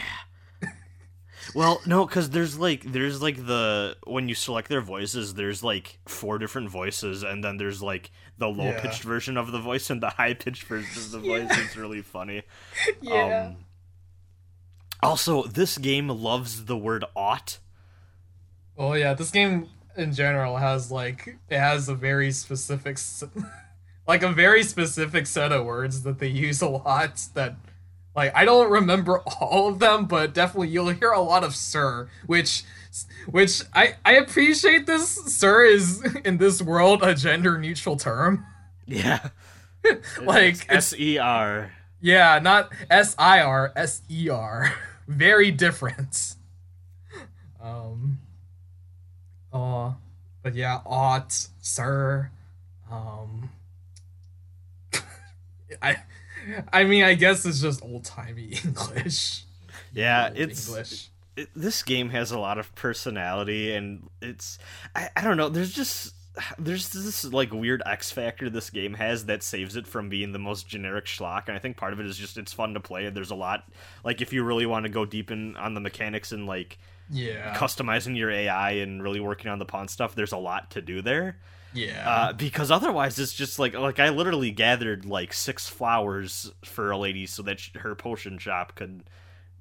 Well, no, because there's like there's like the when you select their voices, there's like four different voices, and then there's like the low pitched version of the voice and the high pitched version of the voice. Yeah. It's really funny. yeah. Um, also, this game loves the word ought. Oh yeah, this game in general has like it has a very specific, like a very specific set of words that they use a lot. That like I don't remember all of them, but definitely you'll hear a lot of "sir," which, which I I appreciate. This "sir" is in this world a gender neutral term. Yeah. Like S E R. yeah, not S I R S E R. Very different. Um. Oh, but yeah, ought, sir. Um. I, I mean, I guess it's just old timey English. Yeah, Old it's English. it, this game has a lot of personality and it's I, I don't know there's just there's this like weird x factor this game has that saves it from being the most generic schlock and i think part of it is just it's fun to play there's a lot like if you really want to go deep in on the mechanics and like Yeah. customizing your ai and really working on the pawn stuff there's a lot to do there yeah. uh, because otherwise it's just like like I literally gathered like six flowers for a lady so that sh- her potion shop could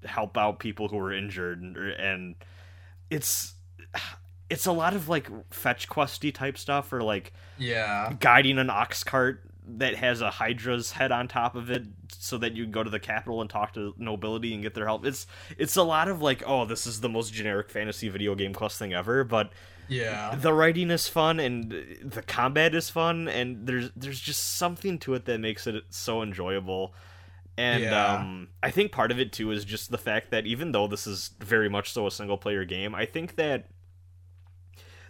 help out people who were injured and, and it's it's a lot of like fetch questy type stuff or like yeah. guiding an ox cart that has a hydra's head on top of it so that you can go to the capital and talk to nobility and get their help it's it's a lot of like oh this is the most generic fantasy video game quest thing ever but Yeah. the writing is fun and the combat is fun and there's there's just something to it that makes it so enjoyable and Yeah. um i think part of it too is just the fact that even though this is very much so a single player game i think that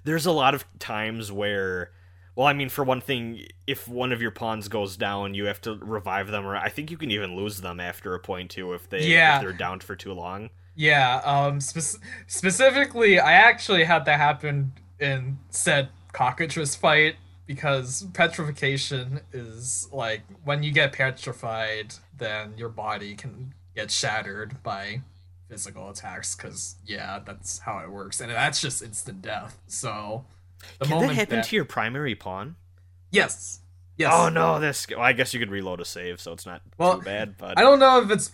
there's a lot of times where well i mean for one thing if one of your pawns goes down you have to revive them or i think you can even lose them after a point too if they Yeah. if they're down for too long Yeah, um, spec- specifically, I actually had that happen in said cockatrice fight because petrification is like when you get petrified, then your body can get shattered by physical attacks. Because yeah, that's how it works, and that's just instant death. So the can that happen that- to your primary pawn yes, yes. Oh no, this. Well, I guess you could reload a save, so it's not Well, too bad. But I don't know if it's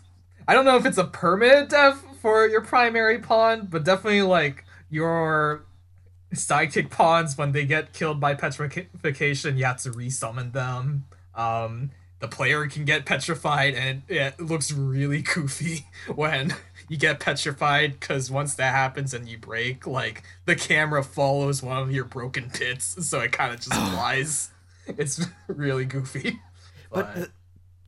I don't know if it's a permanent death for your primary pawn, but definitely like your sidekick pawns when they get killed by petrification, you have to resummon them. Um the player can get petrified and it, it looks really goofy when you get petrified because once that happens and you break, like the camera follows one of your broken pits, so it kind of just flies. It's really goofy. but uh,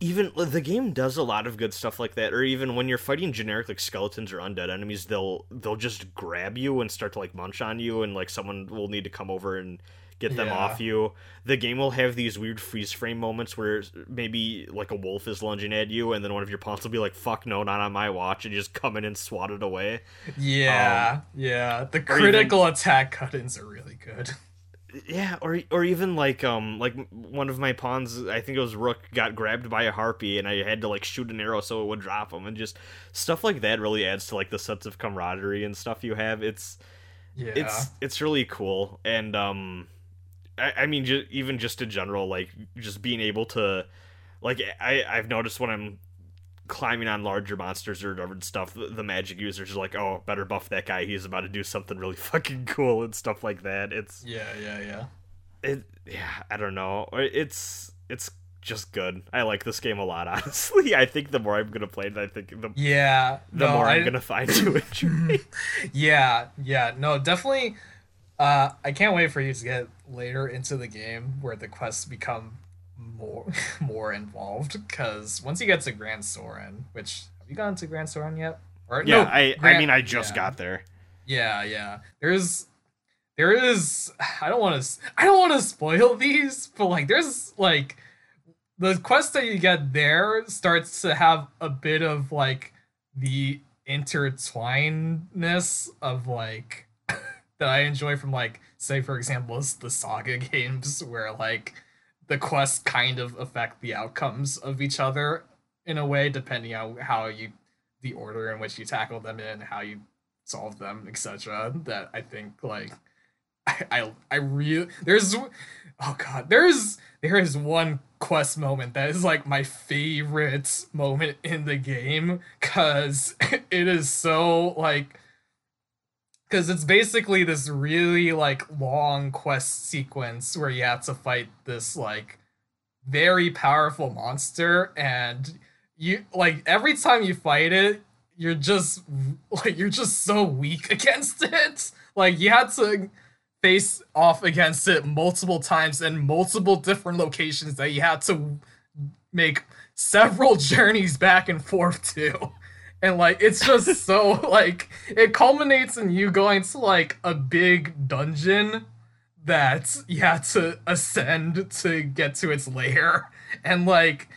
even the game does a lot of good stuff like that. Or even when you're fighting generic like skeletons or undead enemies, they'll they'll just grab you and start to like munch on you, and like someone will need to come over and get them Yeah. off you. The game will have these weird freeze frame moments where maybe like a wolf is lunging at you, and then one of your pawns will be like, "Fuck no, not on my watch," and you just come in and swat it away. Yeah, yeah. The Um, or even- critical attack cut-ins are really good. yeah or or even like um like one of my pawns i think it was rook got grabbed by a harpy and i had to like shoot an arrow so it would drop him and just stuff like that really adds to like the sense of camaraderie and stuff you have it's Yeah. it's it's really cool and um i, I mean ju- even just in general like just being able to like i i've noticed when i'm climbing on larger monsters or whatever and stuff the, the magic users are like oh better buff that guy he's about to do something really fucking cool and stuff like that it's yeah, yeah, yeah. it yeah i don't know it's it's just good i like this game a lot honestly i think the more i'm gonna play it i think the, Yeah. the no, more i'm gonna find to enjoy Yeah, yeah. No, definitely uh I can't wait for you to get later into the game where the quests become more more involved because once you get to Gran Soren, which have you gotten to Gran Soren yet? Or, yeah, no, I Gran, I mean I just yeah. got there. Yeah, yeah. There's there is I don't want to I don't want to spoil these, but like there's like the quest that you get there starts to have a bit of like the intertwinedness of like that I enjoy from like say for example the saga games where like the quests kind of affect the outcomes of each other in a way depending on how you the order in which you tackle them in how you solve them etc that i think like i i, I really there's oh god there's there is one quest moment that is like my favorite moment in the game because it is so like because it's basically this really like long quest sequence where you have to fight this like very powerful monster and you like every time you fight it you're just like you're just so weak against it. Like you had to face off against it multiple times in multiple different locations that you had to make several journeys back and forth to and like it's just so like it culminates in you going to like a big dungeon that you have to ascend to get to its lair. And like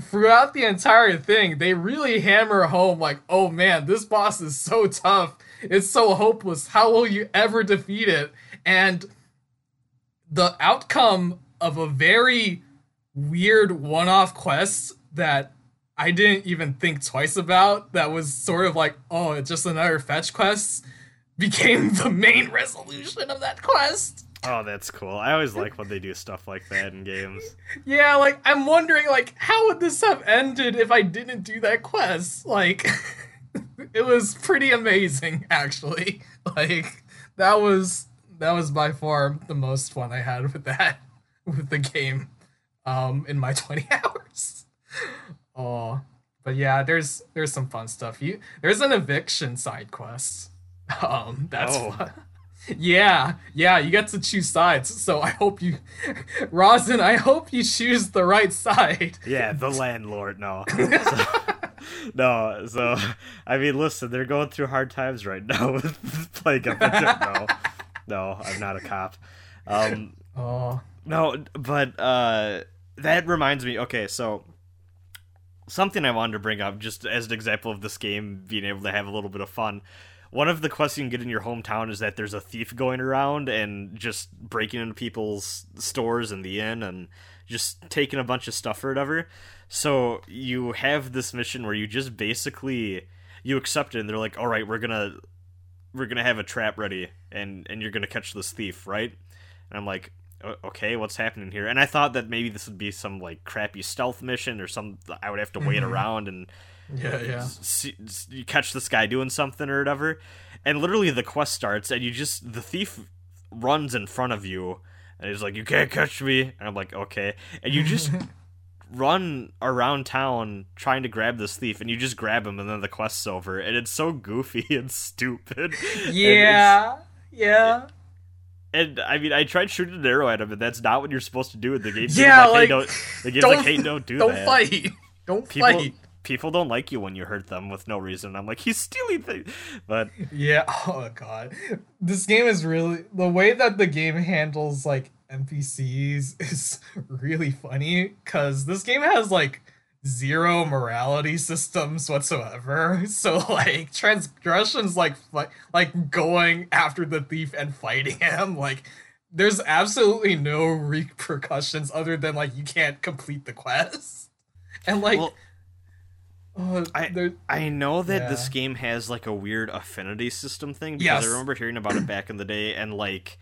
throughout the entire thing they really hammer home like oh man this boss is so tough. It's so hopeless. How will you ever defeat it? And the outcome of a very weird one-off quest that I didn't even think twice about that was sort of like, oh, it's just another fetch quest became the main resolution of that quest. Oh, that's cool. I always like when they do stuff like that in games. Yeah, like I'm wondering like how would this have ended if I didn't do that quest? Like it was pretty amazing actually. Like that was that was by far the most fun I had with that with the game um in my 20 hours. Oh, but yeah, there's there's some fun stuff. You there's an eviction side quest. Um, that's oh. fun. Yeah, yeah, you get to choose sides. So I hope you, Rosin, I hope you choose the right side. Yeah, the landlord. No, so, no. So I mean, listen, they're going through hard times right now with playing up. No, no, I'm not a cop. Um, oh no, but uh, that reminds me. Okay, so something I wanted to bring up just as an example of this game being able to have a little bit of fun. One of the quests you can get in your hometown is that there's a thief going around and just breaking into people's stores in the inn and just taking a bunch of stuff or whatever. So you have this mission where you just basically you accept it and they're like, "All right, we're going to we're going to have a trap ready and and you're going to catch this thief, right?" And I'm like, okay, what's happening here? And I thought that maybe this would be some like crappy stealth mission or some I would have to wait mm-hmm. around and yeah, yeah, see, you catch this guy doing something or whatever. And literally the quest starts and you just the thief runs in front of you and he's like, "You can't catch me." And I'm like, "Okay." And you just run around town trying to grab this thief and you just grab him and then the quest's over and it's so goofy and stupid. Yeah. Yeah. It, and I mean, I tried shooting an arrow at him, and that's not what you're supposed to do in the game. Yeah, like, like hey, don't, the game's don't, like, hey, don't do don't that. Fight. Don't people, fight. People don't like you when you hurt them with no reason. I'm like, he's stealing things, but yeah. Oh god, this game is really the way that the game handles like NPCs is really funny because this game has like zero morality systems whatsoever. So like transgressions like like going after the thief and fighting him like there's absolutely no repercussions other than like you can't complete the quest. And like well, uh, I I know that yeah. this game has like a weird affinity system thing because yes. I remember hearing about it back in the day and like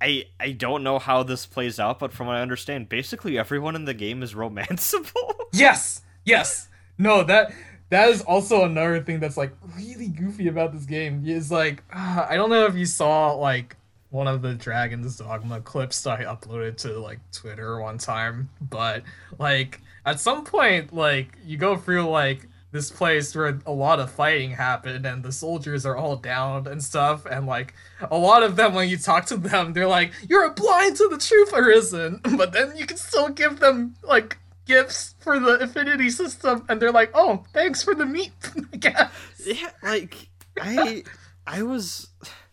I I don't know how this plays out, but from what I understand, basically everyone in the game is romanceable. yes, yes. No, that that is also another thing that's like really goofy about this game. Is like uh, I don't know if you saw like one of the Dragon's Dogma clips I uploaded to like Twitter one time, but like at some point like you go through like this place where a lot of fighting happened and the soldiers are all down and stuff and like a lot of them when you talk to them they're like you're blind to the truth arisen but then you can still give them like gifts for the affinity system and they're like oh thanks for the meat i guess Yeah, like I I was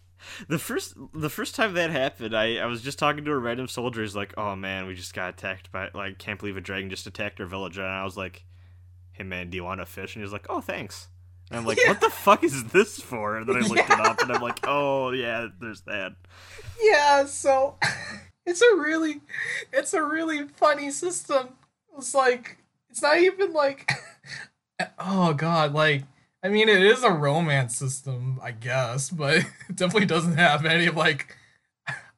the first the first time that happened, I, I was just talking to a random soldier. He's like, "Oh man, we just got attacked by like can't believe a dragon just attacked our village." And I was like, "Hey man, do you want a fish?" And he's like, "Oh, thanks." And I'm like, Yeah. "What the fuck is this for?" And then I looked it up, and I'm like, "Oh yeah, there's that." yeah so it's a really it's a really funny system it's like it's not even like oh god like i mean it is a romance system i guess but it definitely doesn't have any like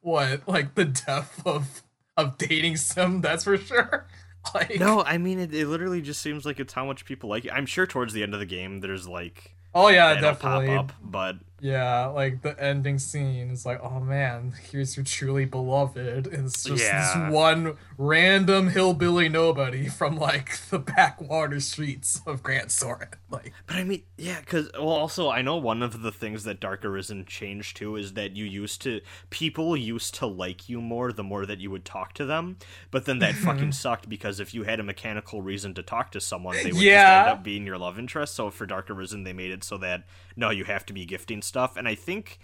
what like the depth of of dating sim that's for sure like No, I mean it, it. Literally just seems like it's how much people like it. I'm sure towards the end of the game, there's like oh yeah definitely pop up, but Yeah, like the ending scene is like, oh man, here's your truly beloved. And it's just Yeah. this one random hillbilly nobody from like the backwater streets of Gran Soren. Like, But I mean, yeah, because well, also I know one of the things that Dark Arisen changed too is that you used to people used to like you more the more that you would talk to them, but then that mm-hmm. fucking sucked because if you had a mechanical reason to talk to someone, they would Yeah. just end up being your love interest. So for Dark Arisen, they made it so that no, you have to be gifting stuff, and I think.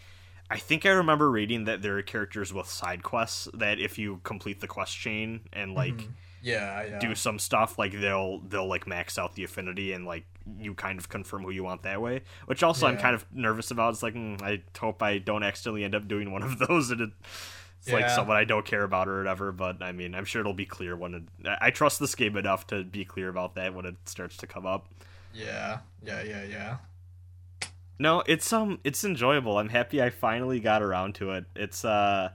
I think I remember reading that there are characters with side quests that if you complete the quest chain and like yeah, yeah. do some stuff like they'll they'll like max out the affinity and like you kind of confirm who you want that way which also i'm kind of nervous about it's like mm, i hope i don't accidentally end up doing one of those and it, it's like Yeah. someone i don't care about or whatever but i mean i'm sure it'll be clear when it i trust this game enough to be clear about that when it starts to come up yeah, yeah, yeah, yeah. No it's um it's enjoyable i'm happy i finally got around to it it's uh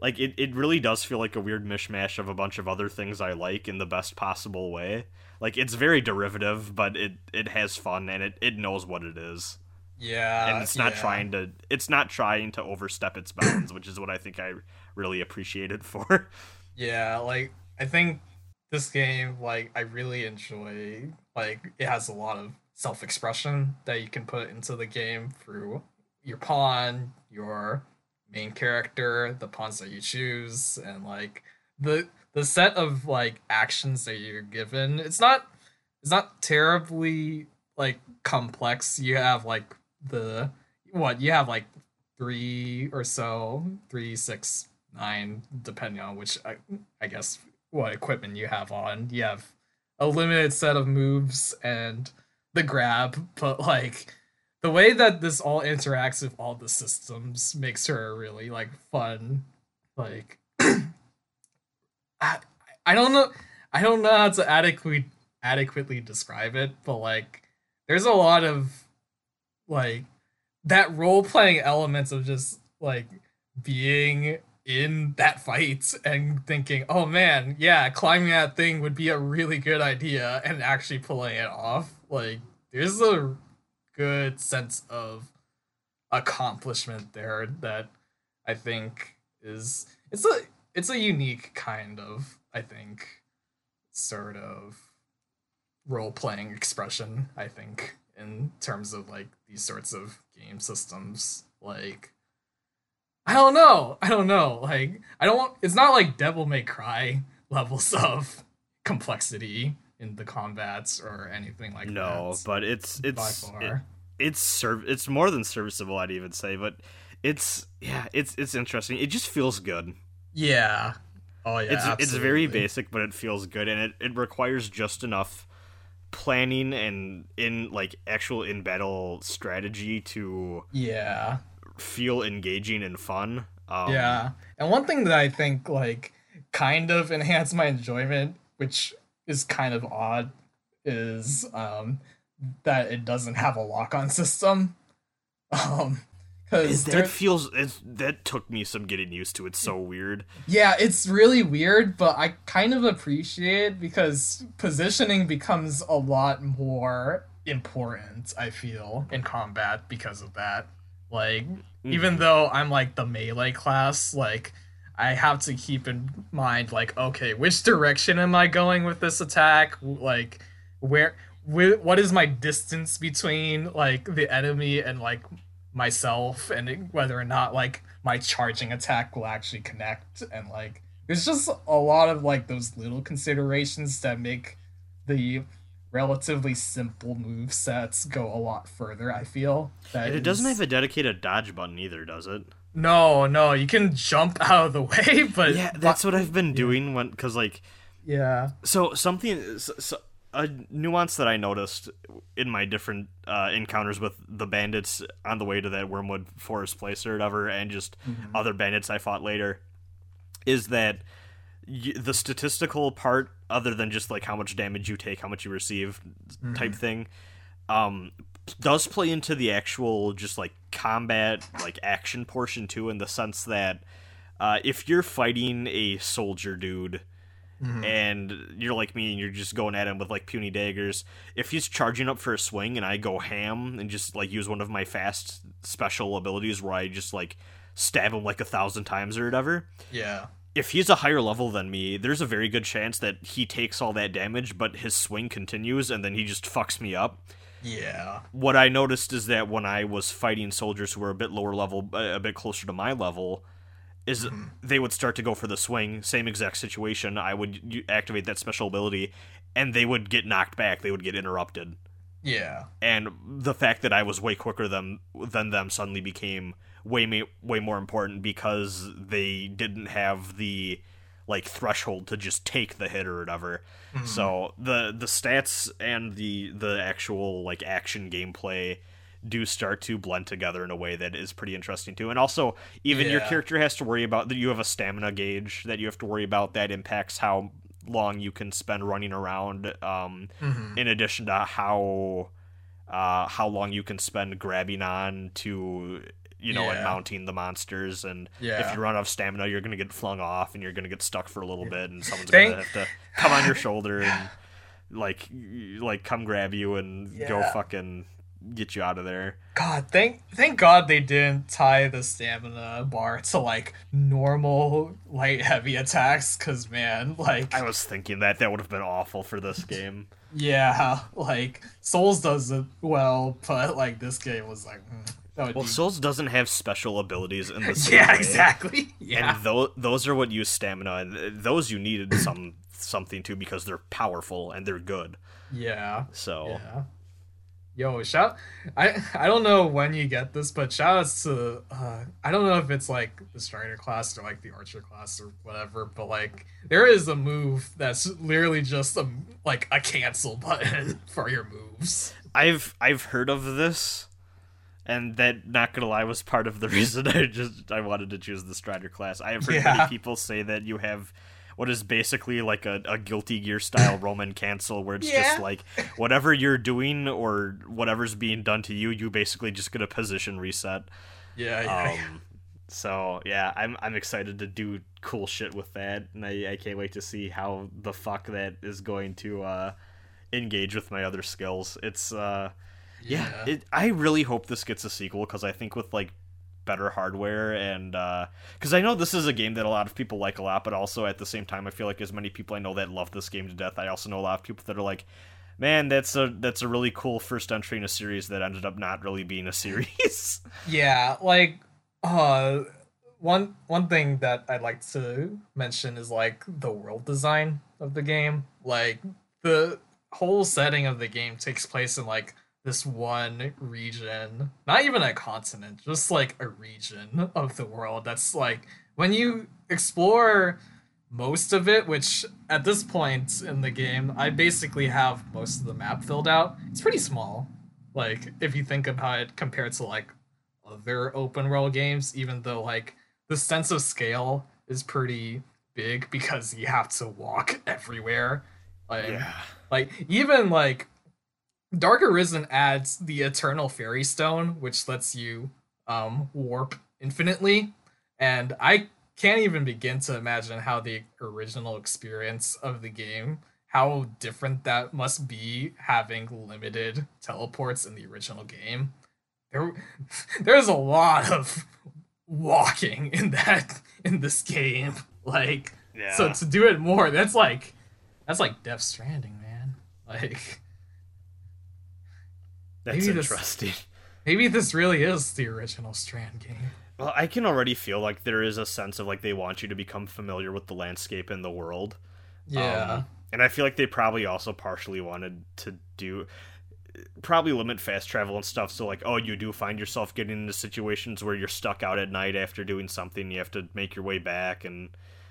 like it, it really does feel like a weird mishmash of a bunch of other things i like in the best possible way like it's very derivative but it it has fun and it, it knows what it is Yeah. and it's not yeah. trying to it's not trying to overstep its bounds which is what i think i really appreciate it for Yeah, like I think this game, like I really enjoy. Like it has a lot of self-expression that you can put into the game through your pawn, your main character, the pawns that you choose, and like the the set of like actions that you're given. It's not it's not terribly like complex. You have like the what you have like three or so, three, six, nine, depending on which I, I guess what equipment you have on. You have a limited set of moves and the grab, but like the way that this all interacts with all the systems makes her really like fun like I, I don't know I don't know how to adequately adequately describe it, but like there's a lot of like that role playing elements of just like being in that fight and thinking, oh man, yeah, climbing that thing would be a really good idea and actually pulling it off. Like, there's a good sense of accomplishment there that I think is it's a it's a unique kind of I think sort of role playing expression, I think, in terms of like these sorts of game systems. Like I don't know. I don't know. Like I don't want it's not like Devil May Cry levels of complexity in the combats or anything like no that. No, but it's by it's far. it- it's serv- it's more than serviceable i'd even say but it's yeah it's it's interesting it just feels good yeah. Oh yeah. it's it's very basic but it feels good and it, it requires just enough planning and in like actual in battle strategy to Yeah. feel engaging and fun um, yeah. And one thing that I think like kind of enhanced my enjoyment, which is kind of odd, is um that it doesn't have a lock-on system. Um because that feels that took me some getting used to it's so weird Yeah, it's really weird, but I kind of appreciate it because positioning becomes a lot more important, I feel, in combat because of that. Like, even though I'm like the melee class, like, I have to keep in mind, like, okay, which direction am I going with this attack? Like, where what is my distance between like the enemy and like myself? And whether or not like my charging attack will actually connect? And like there's just a lot of like those little considerations that make the relatively simple move sets go a lot further i feel that it doesn't have a dedicated dodge button either does it no no you can jump out of the way but yeah that's what i've been doing when because like yeah so something so, a nuance that I noticed in my different uh, encounters with the bandits on the way to that Wormwood Forest place or whatever, and just mm-hmm. other bandits I fought later, is that y- the statistical part, other than just like how much damage you take, how much you receive, mm-hmm. type thing, um, does play into the actual just like combat like action portion too, in the sense that uh, if you're fighting a soldier dude mm-hmm. and you're like me and you're just going at him with like puny daggers. If he's charging up for a swing and I go ham and just like use one of my fast special abilities where I just like stab him like a thousand times or whatever. Yeah. If he's a higher level than me, there's a very good chance that he takes all that damage, but his swing continues and then he just fucks me up. Yeah. What I noticed is that when I was fighting soldiers who were a bit lower level, a bit closer to my level, is mm-hmm. they would start to go for the swing, same exact situation. I would activate that special ability, and they would get knocked back. They would get interrupted. Yeah. And the fact that I was way quicker than than them suddenly became way way more important because they didn't have the like threshold to just take the hit or whatever. Mm-hmm. So the the stats and the the actual like action gameplay do start to blend together in a way that is pretty interesting too. And also, even yeah. your character has to worry about that you have a stamina gauge that you have to worry about that impacts how long you can spend running around. Um, mm-hmm. In addition to how uh, how long you can spend grabbing on to you know, yeah. and mounting the monsters. And yeah. if you run out of stamina, you're gonna get flung off, and you're gonna get stuck for a little bit, and someone's gonna have to come on your shoulder and like like come grab you and yeah. go fucking get you out of there. God, thank thank God they didn't tie the stamina bar to like normal light heavy attacks cuz man, like I was thinking that that would have been awful for this game. yeah, like Souls does it well, but like this game was like mm, well, be... Souls doesn't have special abilities in the same Yeah, way. exactly. Yeah. And those those are what use stamina and those you needed some something to because they're powerful and they're good. Yeah. So yeah. Yo, shout! I I don't know when you get this, but shout outs to uh, I don't know if it's like the strider class or like the archer class or whatever, but like there is a move that's literally just a like a cancel button for your moves. I've I've heard of this, and that not gonna lie was part of the reason I just I wanted to choose the strider class. I have heard yeah. many people say that you have what is basically like a, a guilty gear style roman cancel where it's yeah. just like whatever you're doing or whatever's being done to you you basically just get a position reset yeah, yeah, um, yeah. so yeah i'm i'm excited to do cool shit with that and i, I can't wait to see how the fuck that is going to uh engage with my other skills it's uh yeah, yeah it, i really hope this gets a sequel because i think with like better hardware and because uh, I know this is a game that a lot of people like a lot, but also at the same time I feel like as many people I know that love this game to death, I also know a lot of people that are like, man, that's a that's a really cool first entry in a series that ended up not really being a series. yeah, like uh one one thing that I'd like to mention is like the world design of the game. Like the whole setting of the game takes place in like this one region, not even a continent, just like a region of the world that's like when you explore most of it, which at this point in the game, I basically have most of the map filled out. It's pretty small. Like if you think about it compared to like other open world games, even though like the sense of scale is pretty big because you have to walk everywhere. Like, yeah. like even like Dark Arisen adds the Eternal Ferrystone, which lets you um, warp infinitely, and I can't even begin to imagine how the original experience of the game, how different that must be having limited teleports in the original game. There, there's a lot of walking in that in this game. Like, yeah. so to do it more, that's like, that's like Death Stranding, man. Like That's Maybe this- Maybe this really is the original Strand game. Well, I can already feel like there is a sense of like they want you to become familiar with the landscape and the world. Yeah. Um, and I feel like they probably also partially wanted to do probably limit fast travel and stuff so like oh you do find yourself getting into situations where you're stuck out at night after doing something you have to make your way back and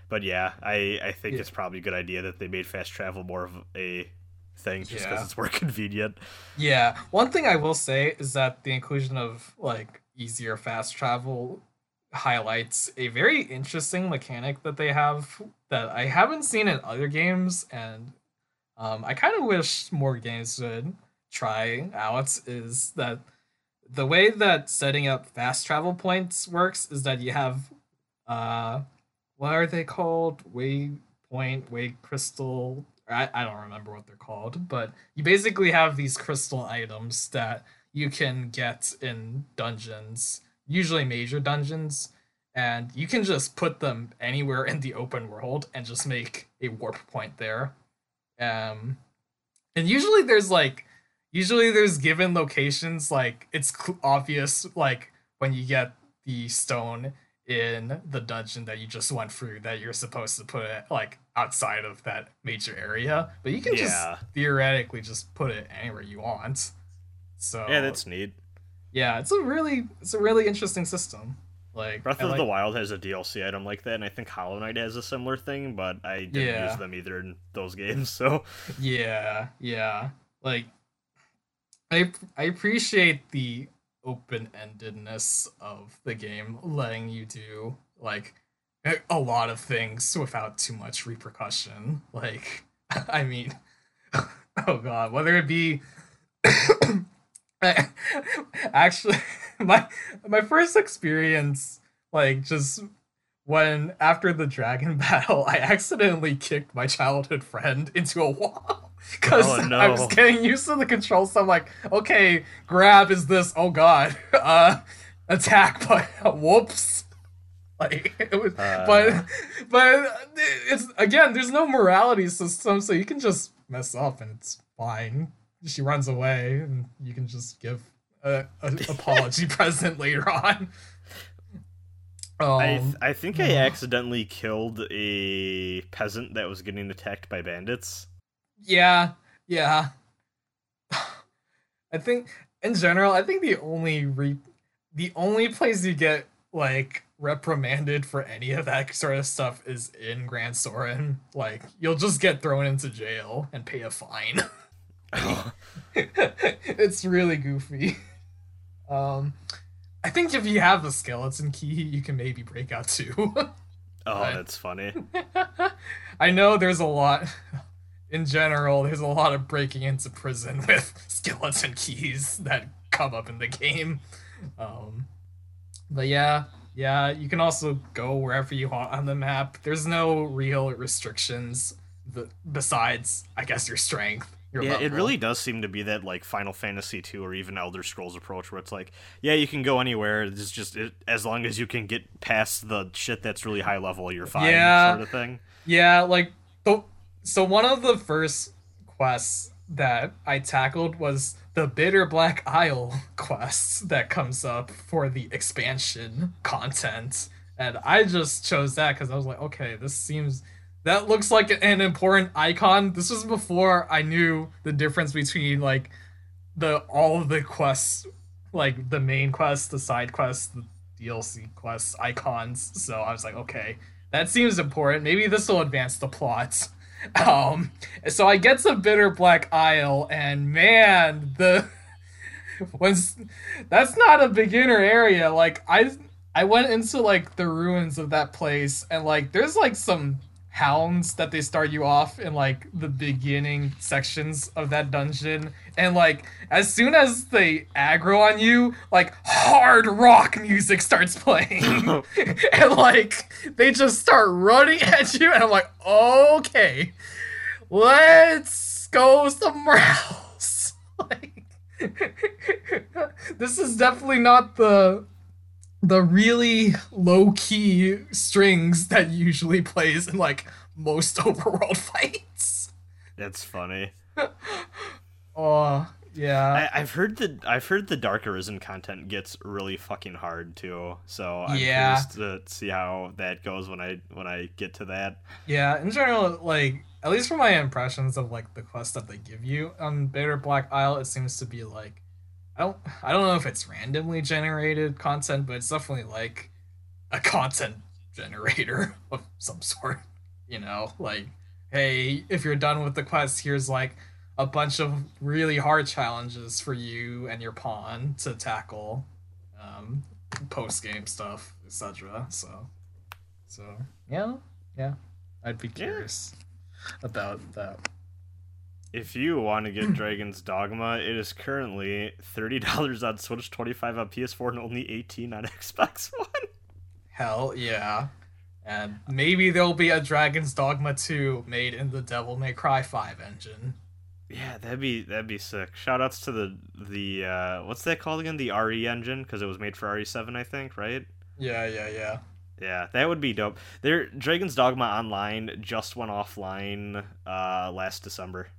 but yeah i i think Yeah. it's probably a good idea that they made fast travel more of a thing just because Yeah. it's more convenient Yeah, one thing I will say is that the inclusion of like easier fast travel highlights a very interesting mechanic that they have that I haven't seen in other games, and um, I kind of wish more games would try out. Is that the way that setting up fast travel points works? Is that you have uh, what are they called? Waypoint, way crystal. I, I don't remember what they're called, but you basically have these crystal items that you can get in dungeons, usually major dungeons, and you can just put them anywhere in the open world and just make a warp point there. Um, and usually there's like, usually there's given locations like it's obvious like when you get the stone in the dungeon that you just went through that you're supposed to put it like outside of that major area, but you can Yeah. just theoretically just put it anywhere you want. So yeah that's neat yeah, it's a really it's a really interesting system. Like breath of like- the wild has a dlc item like that and i think hollow knight has a similar thing but i didn't Yeah. use them either in those games so Yeah, yeah. Like I I appreciate the open-endedness of the game letting you do like a- a lot of things without too much repercussion. Like I mean oh god, whether it be actually my my first experience like just when after the dragon battle i accidentally kicked my childhood friend into a wall because Oh, no. i was getting used to the controls so i'm like okay grab is this oh god uh attack but whoops like it was Uh. but but it's again there's no morality system so you can just mess up and it's fine she runs away and you can just give a, a apology present later on um, I, th- I think I accidentally killed a peasant that was getting attacked by bandits. Yeah, yeah. I think in general, I think the only re- the only place you get like reprimanded for any of that sort of stuff is in Gran Soren. Like you'll just get thrown into jail and pay a fine. it's really goofy. Um I think if you have the skeleton key, you can maybe break out too. Oh, that's funny. I know there's a lot in general, there's a lot of breaking into prison with skeleton keys that come up in the game. Um but yeah, yeah, you can also go wherever you want on the map. There's no real restrictions th- besides I guess your strength. Your Yeah, it really does seem to be that like Final Fantasy II or even Elder Scrolls approach where it's like, yeah, you can go anywhere. It's just it, as long as you can get past the shit that's really high level, you're fine, Yeah. sort of thing. Yeah, like the so one of the first quests that I tackled was the Bitter Black Isle quest that comes up for the expansion content. And I just chose that because I was like, okay, this seems that looks like an important icon. This was before I knew the difference between like the all of the quests, like the main quest, the side quests, the DLC quests, icons. So I was like, okay, that seems important. Maybe this will advance the plot. Um, so I get some Bitter Black Isle, and man, the once that's not a beginner area. Like I, I went into like the ruins of that place, and like there's like some hounds that they start you off in like the beginning sections of that dungeon. And like as soon as they aggro on you like hard rock music starts playing. And like they just start running at you and i'm like okay let's go somewhere else like this is definitely not the the really low key strings that usually plays in like most overworld fights That's funny. oh Yeah. I, I've heard that I've heard the Dark Arisen content gets really fucking hard too. So I'm Yeah. curious to see how that goes when I when I get to that. Yeah, in general, like at least from my impressions of like the quest that they give you on Bitter Black Isle, it seems to be like I don't I don't know if it's randomly generated content, but it's definitely like a content generator of some sort. You know, like hey, if you're done with the quest, here's like a bunch of really hard challenges for you and your pawn to tackle, um, post game stuff, etc. So, so yeah, yeah, I'd be Yeah. curious about that. If you want to get Dragon's Dogma, it is currently thirty dollars on Switch, twenty five on PS4, and only eighteen on Xbox One. Hell yeah. And maybe there'll be a Dragon's Dogma 2 made in the Devil May Cry 5 engine. Yeah, that'd be that'd be sick. Shoutouts to the the uh, what's that called again? The RE engine because it was made for RE7, I think, right? Yeah, yeah, yeah. Yeah, that would be dope. There, Dragon's Dogma Online just went offline uh, last December.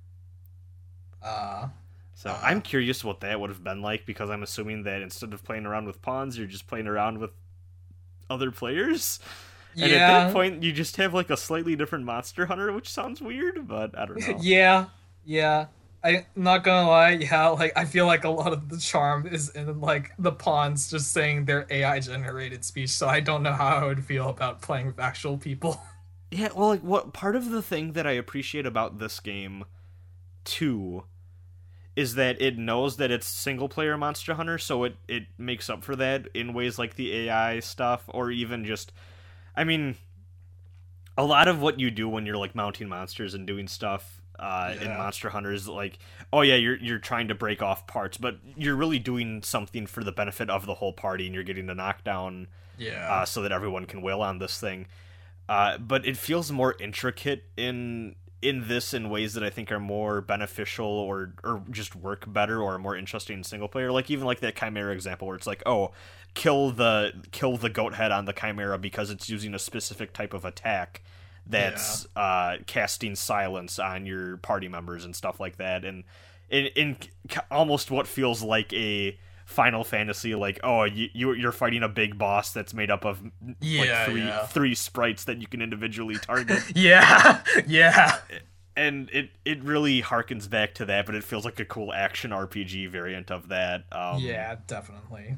Uh, So Uh. I'm curious what that would have been like because I'm assuming that instead of playing around with pawns, you're just playing around with other players. And at that point, you just have like a slightly different monster hunter, which sounds weird, but I don't know. yeah, yeah. I'm not gonna lie, yeah, like I feel like a lot of the charm is in like the pawns just saying their AI generated speech, so I don't know how I would feel about playing with actual people. Yeah, well, like what part of the thing that I appreciate about this game, too, is that it knows that it's single player Monster Hunter, so it it makes up for that in ways like the AI stuff, or even just, I mean, a lot of what you do when you're like mounting monsters and doing stuff uh, in Monster Hunter is like, oh yeah, you're you're trying to break off parts, but you're really doing something for the benefit of the whole party, and you're getting the knockdown Yeah. uh, so that everyone can wail on this thing. Uh, but it feels more intricate in in this in ways that I think are more beneficial or or just work better or more interesting in single player. Like even like that Chimera example where it's like, oh, kill the kill the goat head on the Chimera because it's using a specific type of attack that's uh, casting silence on your party members and stuff like that. And in in almost what feels like a Final Fantasy, like oh you you- you're fighting a big boss that's made up of Yeah, like three yeah. three sprites that you can individually target, yeah, yeah. and it it really harkens back to that, but it feels like a cool action RPG variant of that. Um, yeah, definitely.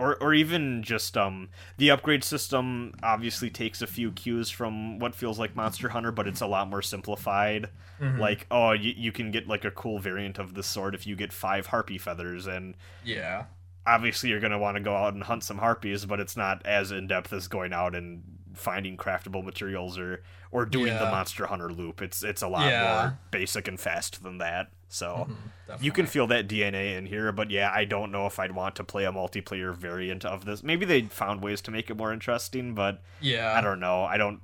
Or or even just um the upgrade system obviously takes a few cues from what feels like Monster Hunter, but it's a lot more simplified. Mhm. Like oh you, you can get like a cool variant of this sword if you get five harpy feathers and Yeah. obviously you're going to want to go out and hunt some harpies, but it's not as in depth as going out and finding craftable materials or or doing the monster hunter loop. It's it's a lot Yeah. more basic and fast than that. So Mhm, you can feel that DNA in here, but yeah, I don't know if I'd want to play a multiplayer variant of this. Maybe they found ways to make it more interesting, but Yeah. I don't know. I don't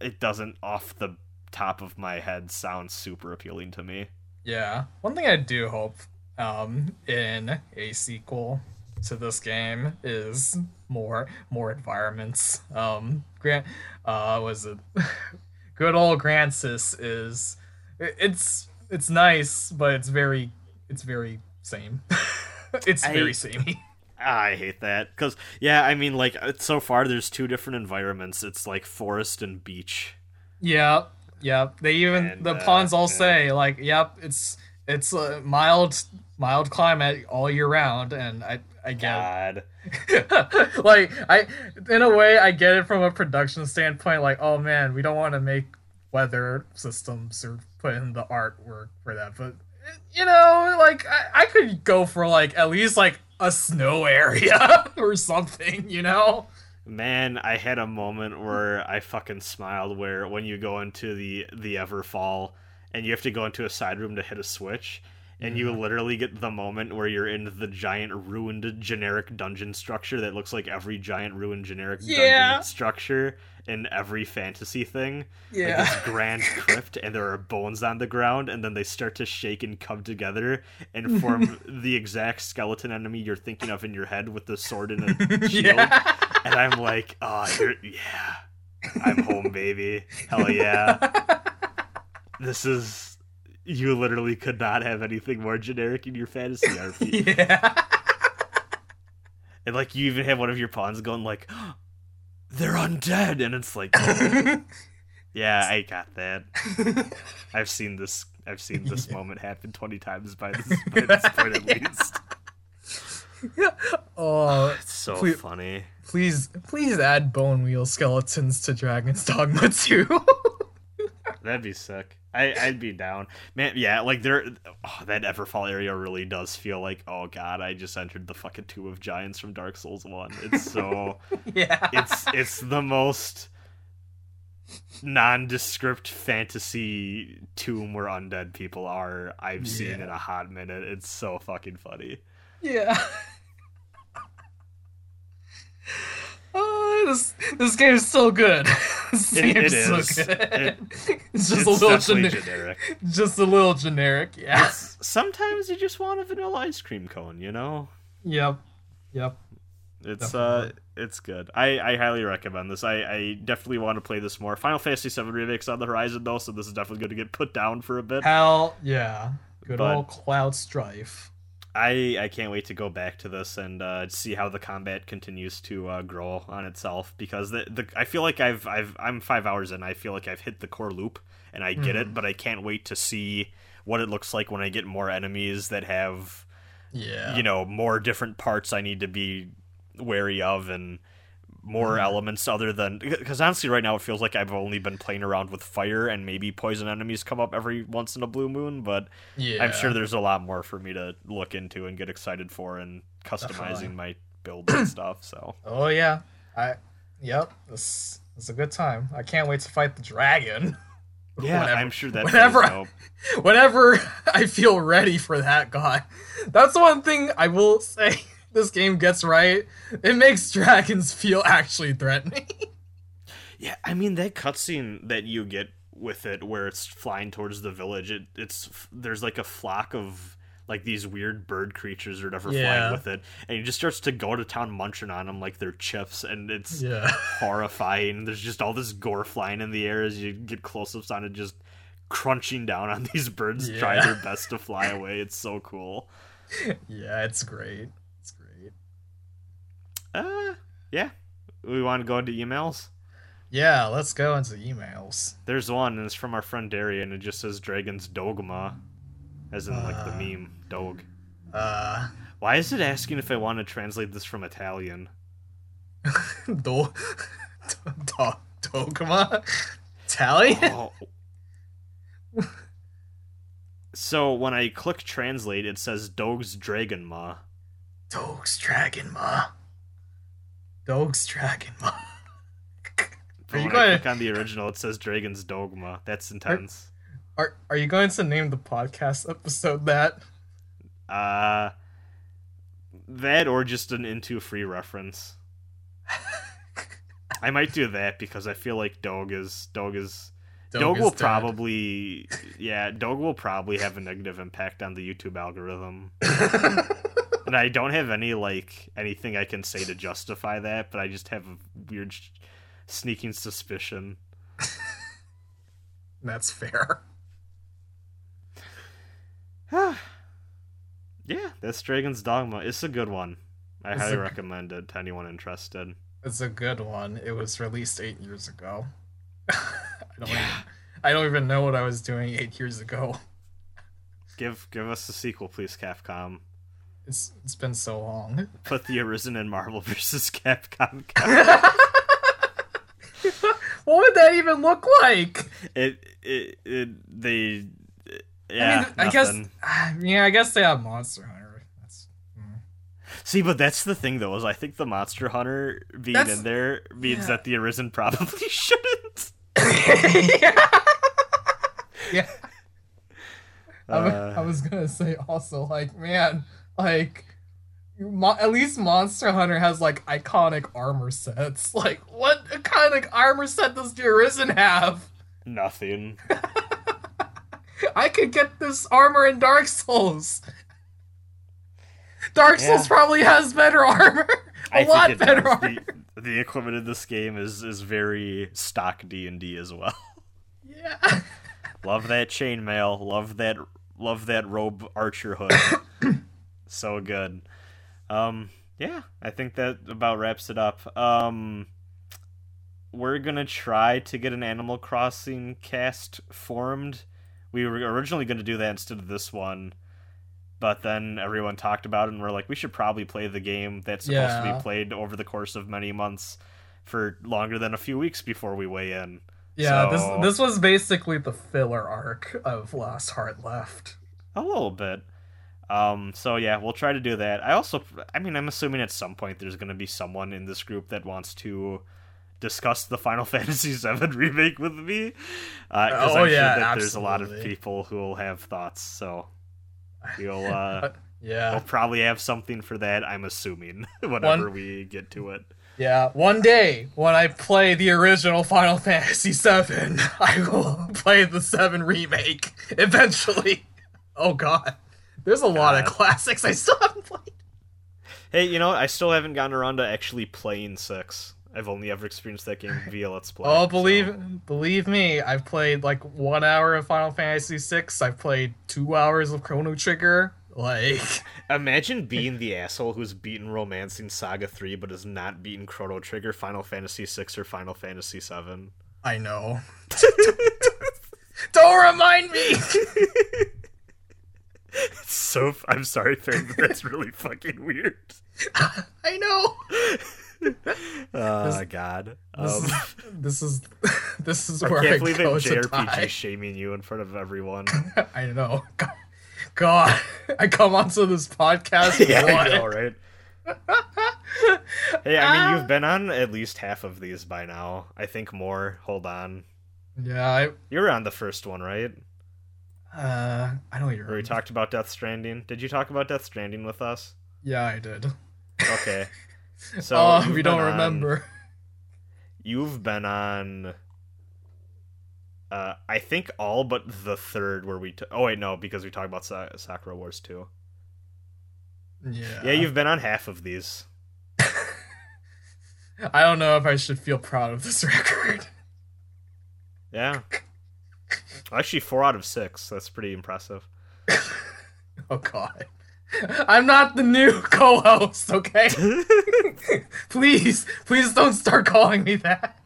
it doesn't off the top of my head sound super appealing to me. Yeah. One thing I do hope um in a sequel to this game is more more environments. Um Gran uh was it good old Gransys is it's it's nice, but it's very it's very same. it's I- very samey. I hate that cuz yeah, I mean like so far there's two different environments. It's like forest and beach. Yeah, yeah. They even And, the uh, pawns all yeah. say like, "Yep, it's it's a mild mild climate all year round," and I I get God. like I in a way I get it from a production standpoint. Like, oh man, we don't want to make weather systems or put in the artwork for that, but you know, like I, I could go for like at least like a snow area or something, you know. Man, I had a moment where I fucking smiled where when you go into the the Everfall and you have to go into a side room to hit a switch and you mm-hmm. literally get the moment where you're in the giant ruined generic dungeon structure that looks like every giant ruined generic Yeah. dungeon structure in every fantasy thing. Like Yeah. this grand crypt and there are bones on the ground and then they start to shake and come together and form the exact skeleton enemy you're thinking of in your head with the sword and a shield yeah. and I'm like, oh, yeah, I'm home, baby. Hell yeah. This is, you literally could not have anything more generic in your fantasy RP. yeah. And like you even have one of your pawns going like, "They're undead," and it's like, oh. yeah, I got that. I've seen this. I've seen this Yeah. moment happen twenty times by this, by this point at least. oh, It's so Please- funny. please, please add bone wheel skeletons to Dragon's Dogma 2. That'd be sick. I, I'd be down, man. Yeah, like there, oh, that Everfall area really does feel like, oh god, I just entered the fucking Tomb of Giants from Dark Souls One. It's so, yeah. it's it's the most nondescript fantasy tomb where undead people are I've seen Yeah. in a hot minute. It's so fucking funny. Yeah. Oh, this this game is so good. this It- game it is so good. It- it's just it's a little definitely generic. Just a little generic. Yeah. Sometimes you just want a vanilla ice cream cone, you know. Yep. Yep. It's Definitely. uh, it's good. I, I highly recommend this. I, I definitely want to play this more. Final Fantasy VII remake's on the horizon though, so this is definitely going to get put down for a bit. Hell yeah. Good But- old Cloud Strife. I I can't wait to go back to this and uh, see how the combat continues to uh, grow on itself because the, the I feel like I've I've I'm five hours in. I feel like I've hit the core loop and I get it, but I can't wait to see what it looks like when I get more enemies that have Yeah. you know more different parts I need to be wary of and more mm-hmm. elements other than because honestly right now it feels like I've only been playing around with fire and maybe poison enemies come up every once in a blue moon but yeah. I'm sure there's a lot more for me to look into and get excited for and customizing uh-huh. my build and stuff so Oh yeah. I. Yep. This is a good time. I can't wait to fight the dragon. yeah Whenever- I'm sure that whenever I- Whenever I feel ready for that guy. That's one thing I will say. This game gets right. It makes dragons feel actually threatening. Yeah, I mean that cutscene that you get with it, where it's flying towards the village. It, it's there's like a flock of like these weird bird creatures or whatever Yeah. flying with it, and he just starts to go to town munching on them like they're chips, and it's yeah. horrifying. There's just all this gore flying in the air as you get close-ups on it, just crunching down on these birds, Yeah. trying their best to fly away. It's so cool. Yeah, it's great. Uh, yeah. We want to go into emails. Yeah, let's go into emails. There's one, and it's from our friend Darian. And it just says Dragon's Dogma, as in like the Uh. meme dog. Uh, Why is it asking if I want to translate this from Italian? do, do, do, Dogma? Italian? Oh. so when I click translate, it says Dog's Dragon Ma. Dog's Dragon Ma. Dog's Dragon Ma. Are you when going click on the original, it says Dragon's Dogma. That's intense. are, are you going to name the podcast episode that? Uh, that or just an into free reference. I might do that because I feel like Dog is Dog is Dog, is will dead. probably yeah Dog will probably have a negative impact on the YouTube algorithm. and I don't have any like anything I can say to justify that, but I just have a weird sh- sneaking suspicion. That's fair. yeah, that's Dragon's Dogma. It's a good one. I It's highly a- recommend it to anyone interested. It's a good one. It was released eight years ago. I don't even, I don't even know what I was doing eight years ago. Give give us a sequel, please, Capcom. It's it's been so long. Put the Arisen in Marvel vs. Capcom. what would that even look like? it, it it they yeah. I mean, I guess. Yeah, I guess they have Monster Hunter. That's. mm. See, but that's the thing, though, is I think the Monster Hunter being That's- in there means yeah. that the Arisen probably shouldn't. yeah. yeah. Uh, I was gonna say also like man like Mo- at least Monster Hunter has like iconic armor sets. Like what iconic armor set does the Arisen have? nothing. I could get this armor in Dark Souls. Dark Yeah. Souls probably has better armor. A I lot better does. armor. The, the equipment in this game is is very stock D and D as well. Yeah. Love that chainmail. Love that. Love that robe archer hood. So good. Um, yeah, I think that about wraps it up. Um, we're gonna try to get an Animal Crossing cast formed. We were originally gonna do that instead of this one, but then everyone talked about it and we're like, we should probably play the game that's supposed to be played over the course of many months for longer than a few weeks before we weigh in. Yeah, So- this this was basically the filler arc of Last Heart Left. A little bit. Um, so yeah, we'll try to do that. I also, I mean, I'm assuming at some point there's going to be someone in this group that wants to discuss the Final Fantasy VII remake with me. Uh Oh, I'm yeah, sure that there's a lot of people who will have thoughts. So we'll, uh, Yeah. we'll probably have something for that. I'm assuming whenever One- we get to it. Yeah, one day when I play the original Final Fantasy VII, I will play the 7 remake eventually. Oh god. There's a lot of classics I still haven't played. Hey, you know, I still haven't gotten around to actually playing six. I've only ever experienced that game via Let's Play. Oh, so- believe believe me, I've played like 1 hour of Final Fantasy VI. I've played 2 hours of Chrono Trigger. Like Imagine being the asshole who's beaten Romancing Saga 3 but has not beaten Chrono Trigger, Final Fantasy 6, or Final Fantasy 7. I know. Don't remind me. So, I'm sorry, but that's really fucking weird. I know. Oh, God. This Um, is this is this is I where I, can't believe go JRPG shaming you in front of everyone. I know. God, God, I come onto this podcast. yeah, I know, right? hey, I mean, you've been on at least half of these by now. I think more. Hold on. Yeah, I You were on the first one, right? Uh, I know you're. Where we talked about Death Stranding. Did you talk about Death Stranding with us? Yeah, I did. Okay. So oh, we don't on- remember. You've been on. Uh, I think all but the third where we. T- oh wait, no, because we talked about Sa- Sakura Wars too. Yeah. Yeah, you've been on half of these. I don't know if I should feel proud of this record. Yeah. Actually, four out of six. That's pretty impressive. Oh God. I'm not the new co-host, okay? please, please don't start calling me that.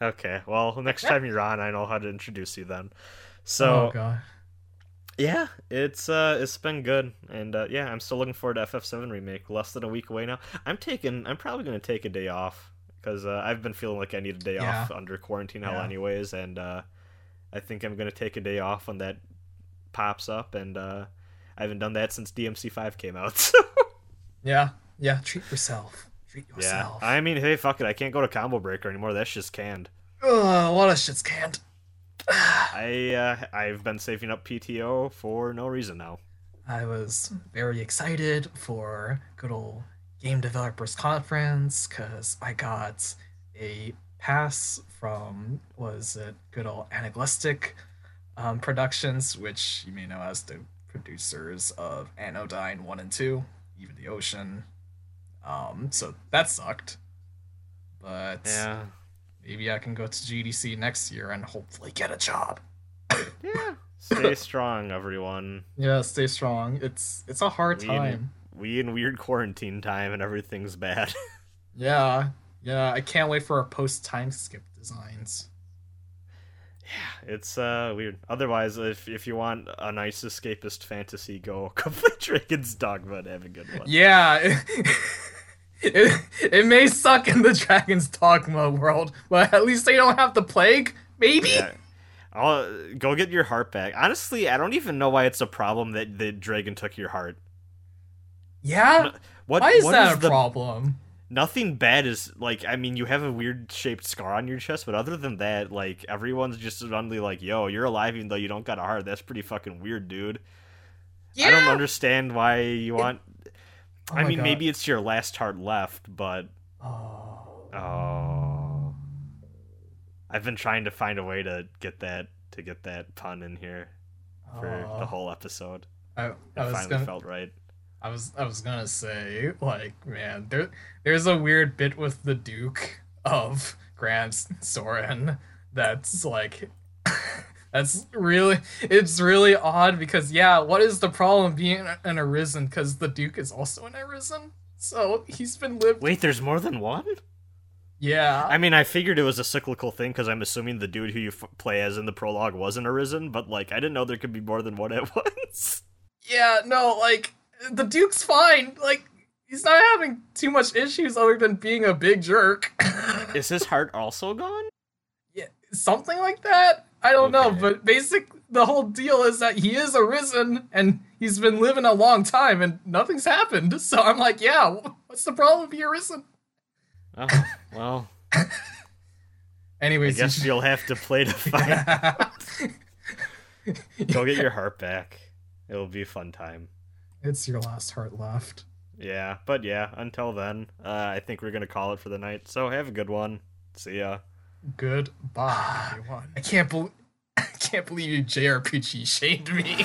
okay. Well, next time you're on, I know how to introduce you then. So oh God. yeah, it's uh, it's been good, and uh, yeah, I'm still looking forward to FF7 remake. Less than a week away now. I'm taking. I'm probably gonna take a day off because uh, I've been feeling like I need a day Yeah. off under quarantine hell, Yeah. anyways, and uh, I think I'm gonna take a day off when that pops up, and uh, I haven't done that since DMC5 came out. So. Yeah, yeah. Treat yourself. Treat yourself. Yeah. I mean, hey, fuck it. I can't go to Combo Breaker anymore. That's just canned. Ugh, a lot of shit's canned. I uh, I've been saving up PTO for no reason now. I was very excited for good old Game Developers Conference because I got a pass from was it good old Analgesic um, Productions, which you may know as the producers of Anodyne One and Two, even the Ocean. Um, so that sucked, but Yeah, maybe I can go to GDC next year and hopefully get a job. yeah. Stay strong, everyone. Yeah, stay strong. It's it's a hard We time. in, we in weird quarantine time and everything's bad. Yeah, yeah. I can't wait for our post time skip designs. Yeah, it's uh weird. Otherwise, if if you want a nice escapist fantasy, go go play Dragon's Dogma and have a good one. Yeah, it, it, it may suck in the Dragon's Dogma world, but at least they don't have the plague. Maybe. Yeah. I'll go get your heart back. Honestly, I don't even know why it's a problem that the dragon took your heart. Yeah? What Why is what that a the- problem? Nothing bad is like I mean you have a weird shaped scar on your chest, but other than that, like everyone's just suddenly like, "Yo, you're alive even though you don't got a heart." That's pretty fucking weird, dude. Yeah. I don't understand why you want. Oh I mean, God. maybe it's your last heart left, but Oh. oh, I've been trying to find a way to get that to get that pun in here for Oh. the whole episode. I, It I was finally gonna. felt right. I was I was gonna say like man there there's a weird bit with the Duke of Gran Soren that's like That's really, it's really odd because yeah, what is the problem being an Arisen? Because the Duke is also an Arisen, so he's been lived. Wait, there's more than one? Yeah. I mean, I figured it was a cyclical thing because I'm assuming the dude who you f- play as in the prologue wasn't Arisen, but like I didn't know there could be more than one at once. Yeah, no, like the Duke's fine. Like he's not having too much issues other than being a big jerk. Is his heart also gone? Yeah, something like that. I don't know, but basic the whole deal is that he is arisen and he's been living a long time and nothing's happened. So I'm like, yeah, what's the problem if he arisen? Oh, well, I Anyways, guess you you'll have to play to find. Go get your heart back. It'll be a fun time. It's your last heart left. Yeah, but yeah, until then, uh, I think we're gonna call it for the night. So have a good one. See ya. Goodbye, everyone. I can't believe I can't believe you JRPG shamed me.